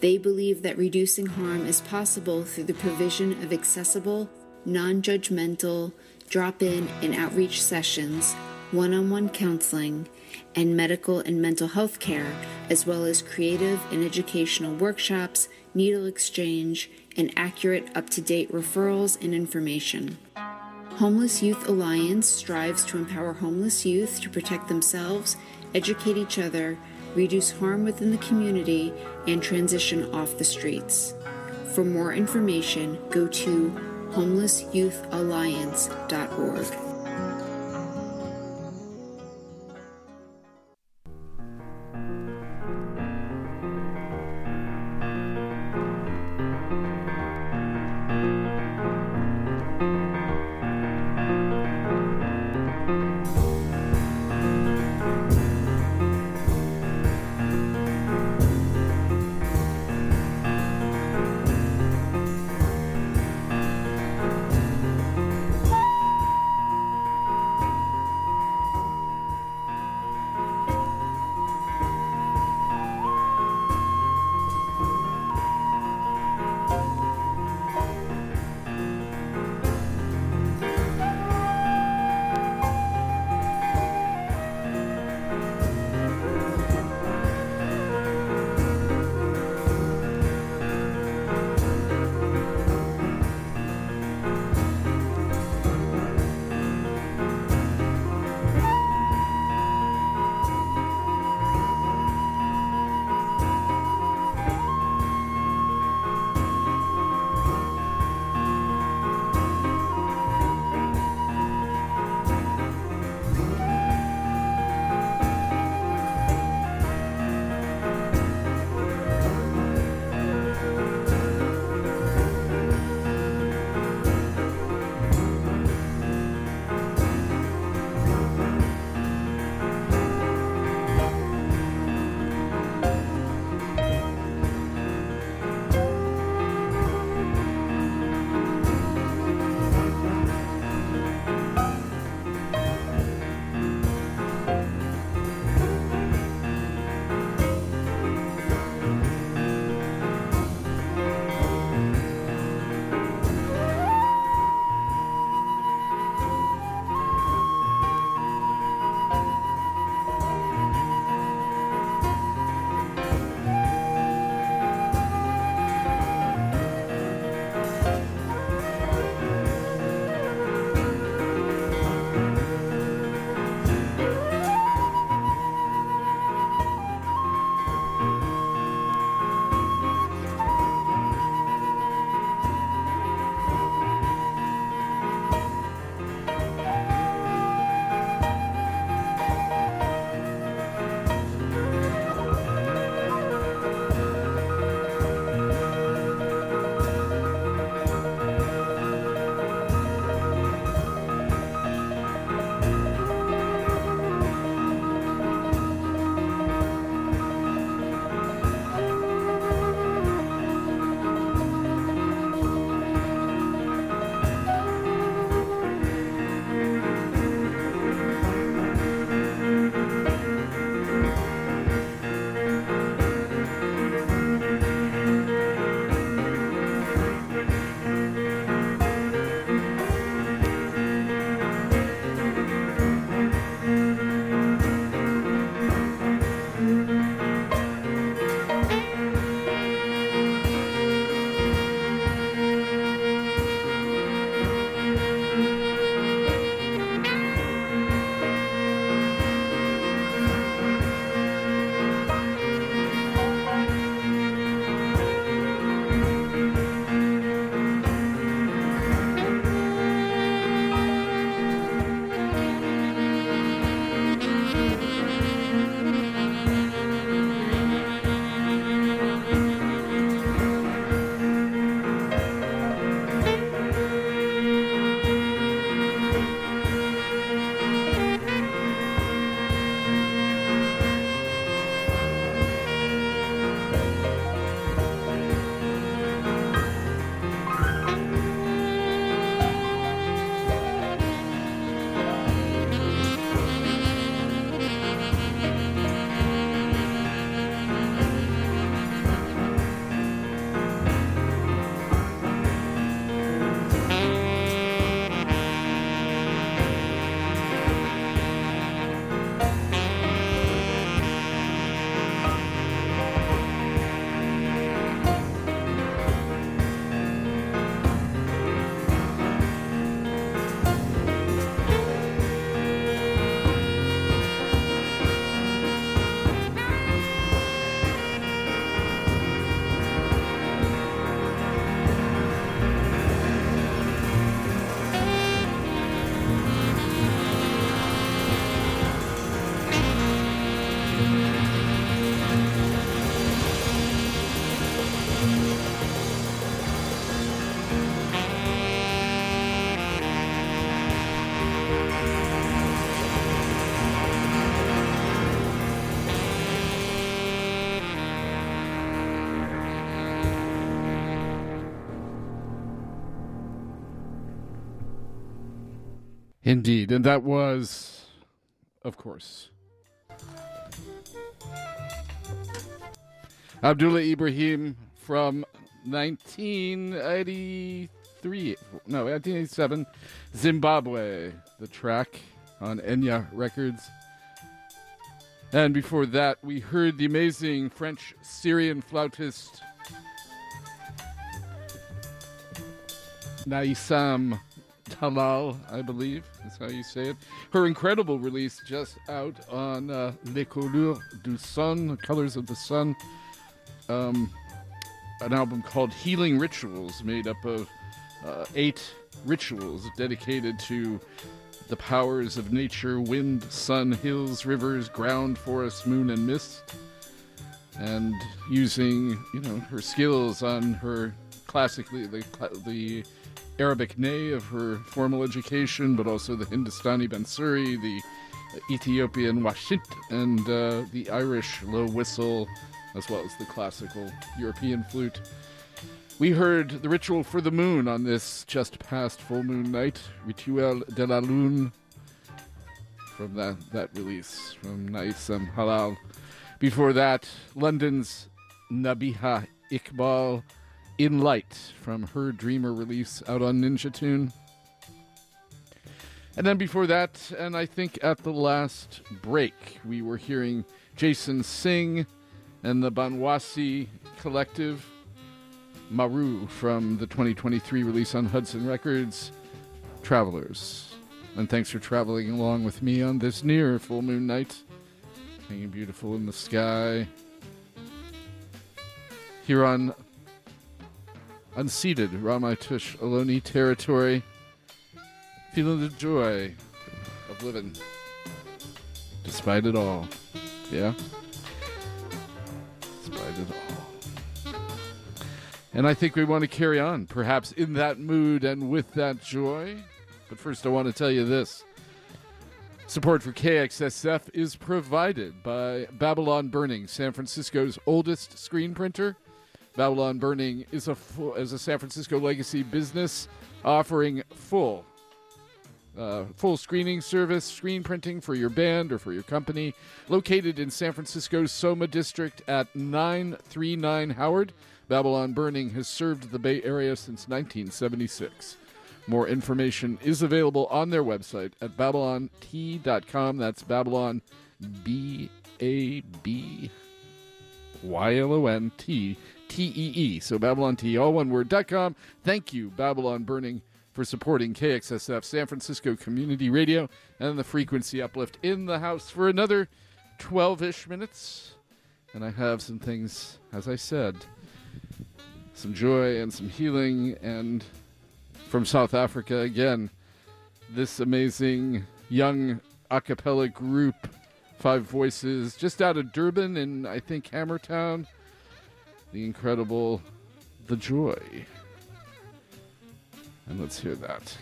They believe that reducing harm is possible through the provision of accessible, non judgmental, drop in and outreach sessions, one on one counseling, and medical and mental health care, as well as creative and educational workshops, needle exchange, and accurate, up to date referrals and information. Homeless Youth Alliance strives to empower homeless youth to protect themselves, educate each other, reduce harm within the community, and transition off the streets. For more information, go to homelessyouthalliance.org. Indeed, and that was, of course, Abdullah Ibrahim from 1983, no, 1987, Zimbabwe, the track on Enja Records. And before that, we heard the amazing French Syrian flautist Naïssam Talal, I believe is how you say it. Her incredible release just out on uh, Les Couleurs du Sun, The Colors of the Sun, um, an album called Healing Rituals, made up of uh, eight rituals dedicated to the powers of nature wind, sun, hills, rivers, ground, forest, moon, and mist. And using, you know, her skills on her classically, the, the Arabic Ney of her formal education, but also the Hindustani Bansuri, the Ethiopian Washint, and uh, the Irish low whistle, as well as the classical European flute. We heard the ritual for the moon on this just past full moon night, Rituel de la Lune, from that, that release from Naïssam Halal. Before that, London's Nabihah Iqbal in Light from her Dreamer release out on Ninja Tune. And then before that, and I think at the last break, we were hearing Jason Singh and the Banwasi Collective, Maru from the 2023 release on Hudson Records, Travelers. And thanks for traveling along with me on this near full moon night, hanging beautiful in the sky. Here on unceded Ramaytush Ohlone territory, feeling the joy of living despite it all. Yeah? Despite it all. And I think we want to carry on, perhaps in that mood and with that joy. But first, I want to tell you this. Support for KXSF is provided by Babylon Burning, San Francisco's oldest screen printer. Babylon Burning is a full, is a San Francisco legacy business offering full uh, full screening service, screen printing for your band or for your company. Located in San Francisco's Soma District at 939 Howard, Babylon Burning has served the Bay Area since 1976. More information is available on their website at babylont.com. That's Babylon, B A B Y L O N T T E E. So Babylon T, all one word, dot com. Thank you, Babylon Burning, for supporting KXSF San Francisco Community Radio and the frequency uplift in the house for another 12 ish minutes. And I have some things, as I said, some joy and some healing. And from South Africa again, this amazing young a cappella group, Five Voices, just out of Durban and I think, Hammertown. The incredible The Joy. And let's hear that.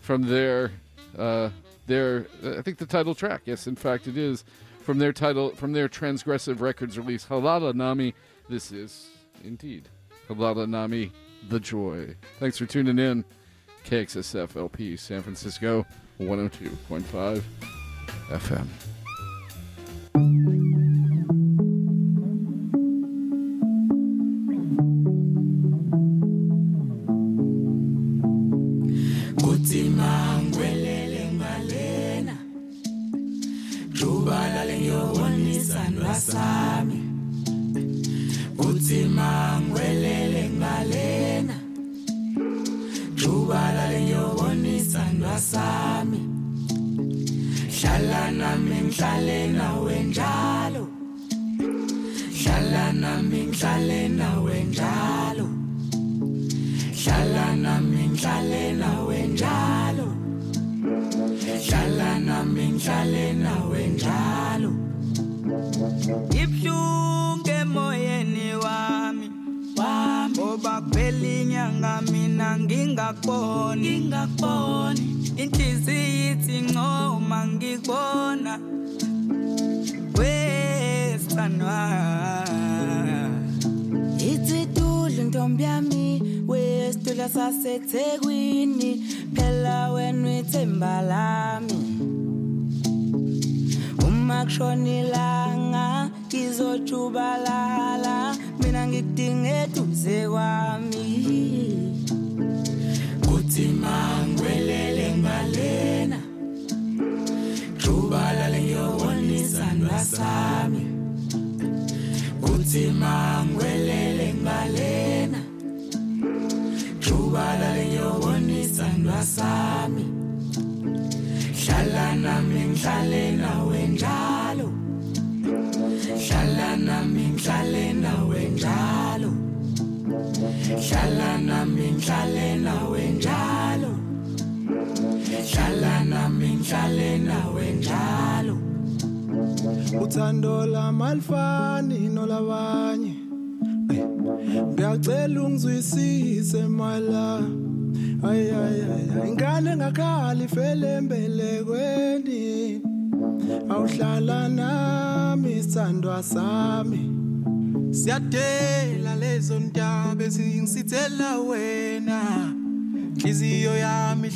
From their, uh, their, I think the title track, yes, in fact it is, from their title, from their Transgressive Records release, Halala Nami, this is indeed Halala Nami, The Joy. Thanks for tuning in. KXSF LP San Francisco 102.5 FM.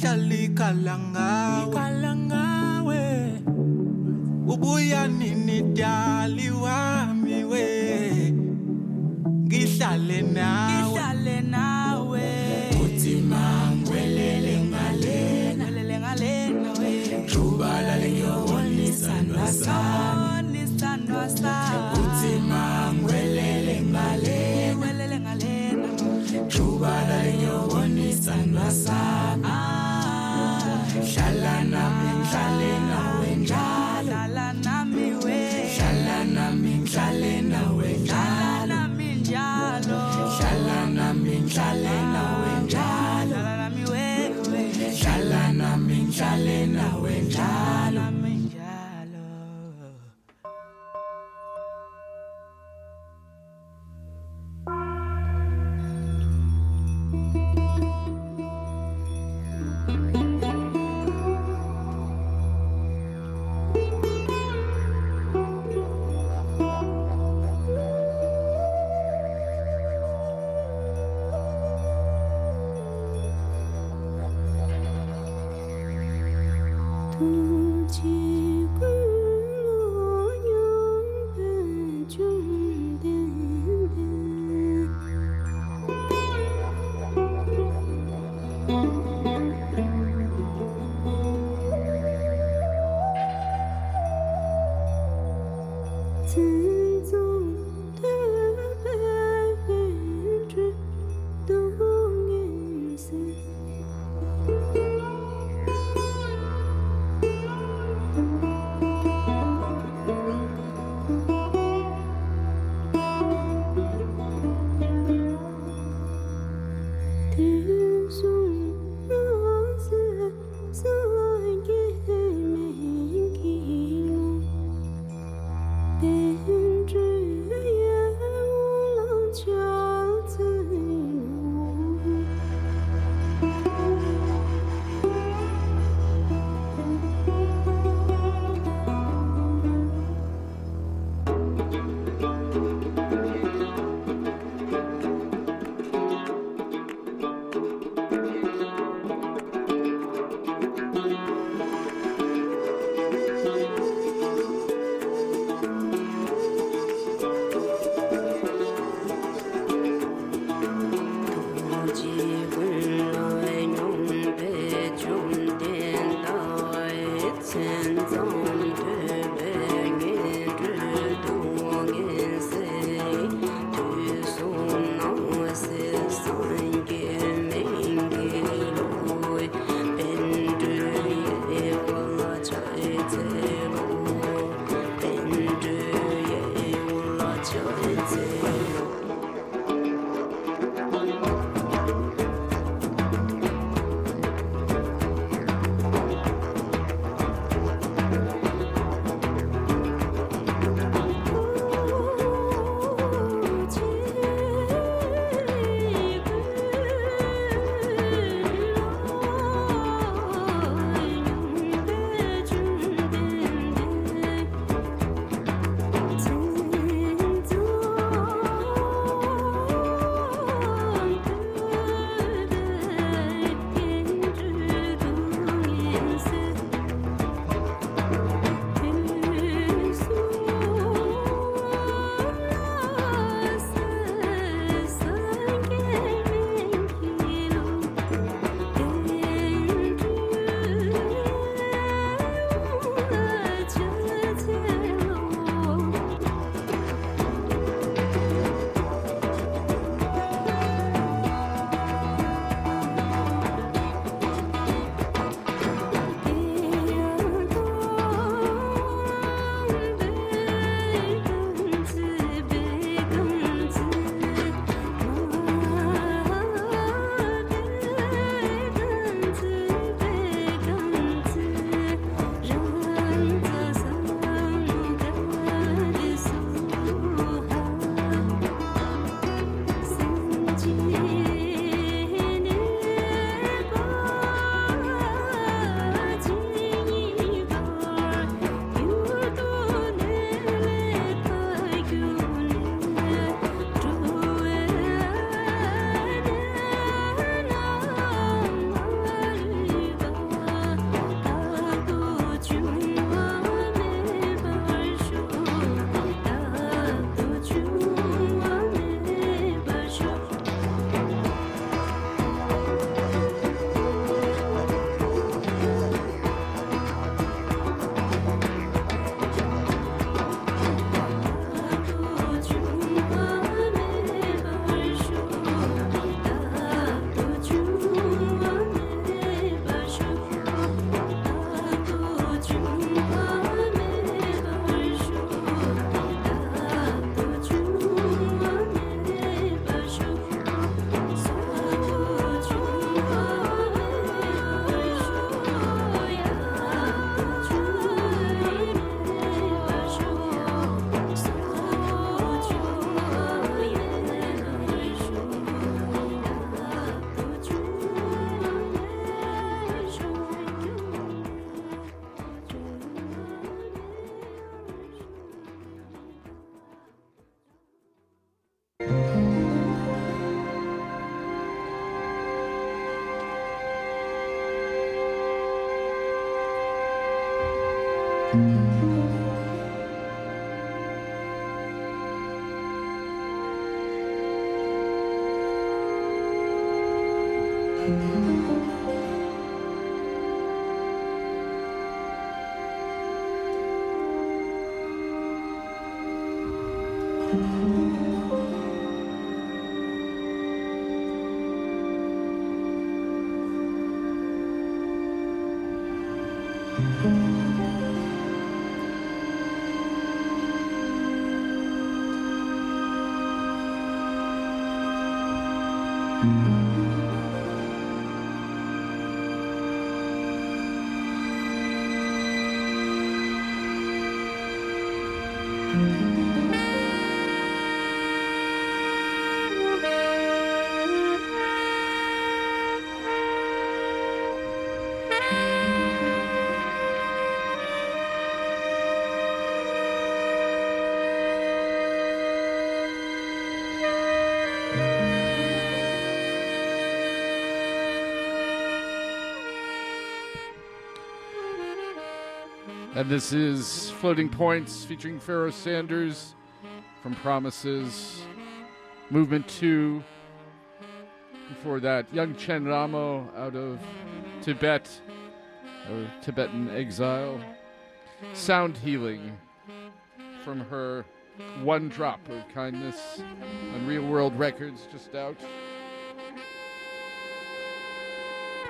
deixa ali. And this is Floating Points featuring Pharoah Sanders from Promises, Movement 2. Before that, Yungchen Lhamo out of Tibet, or Tibetan exile. Sound Healing from her One Drop of Kindness on Real World Records, just out.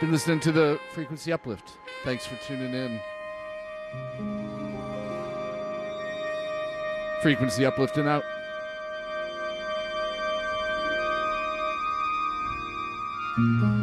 Been listening to the Frequency Uplift. Thanks for tuning in. Frequency uplifting out. You.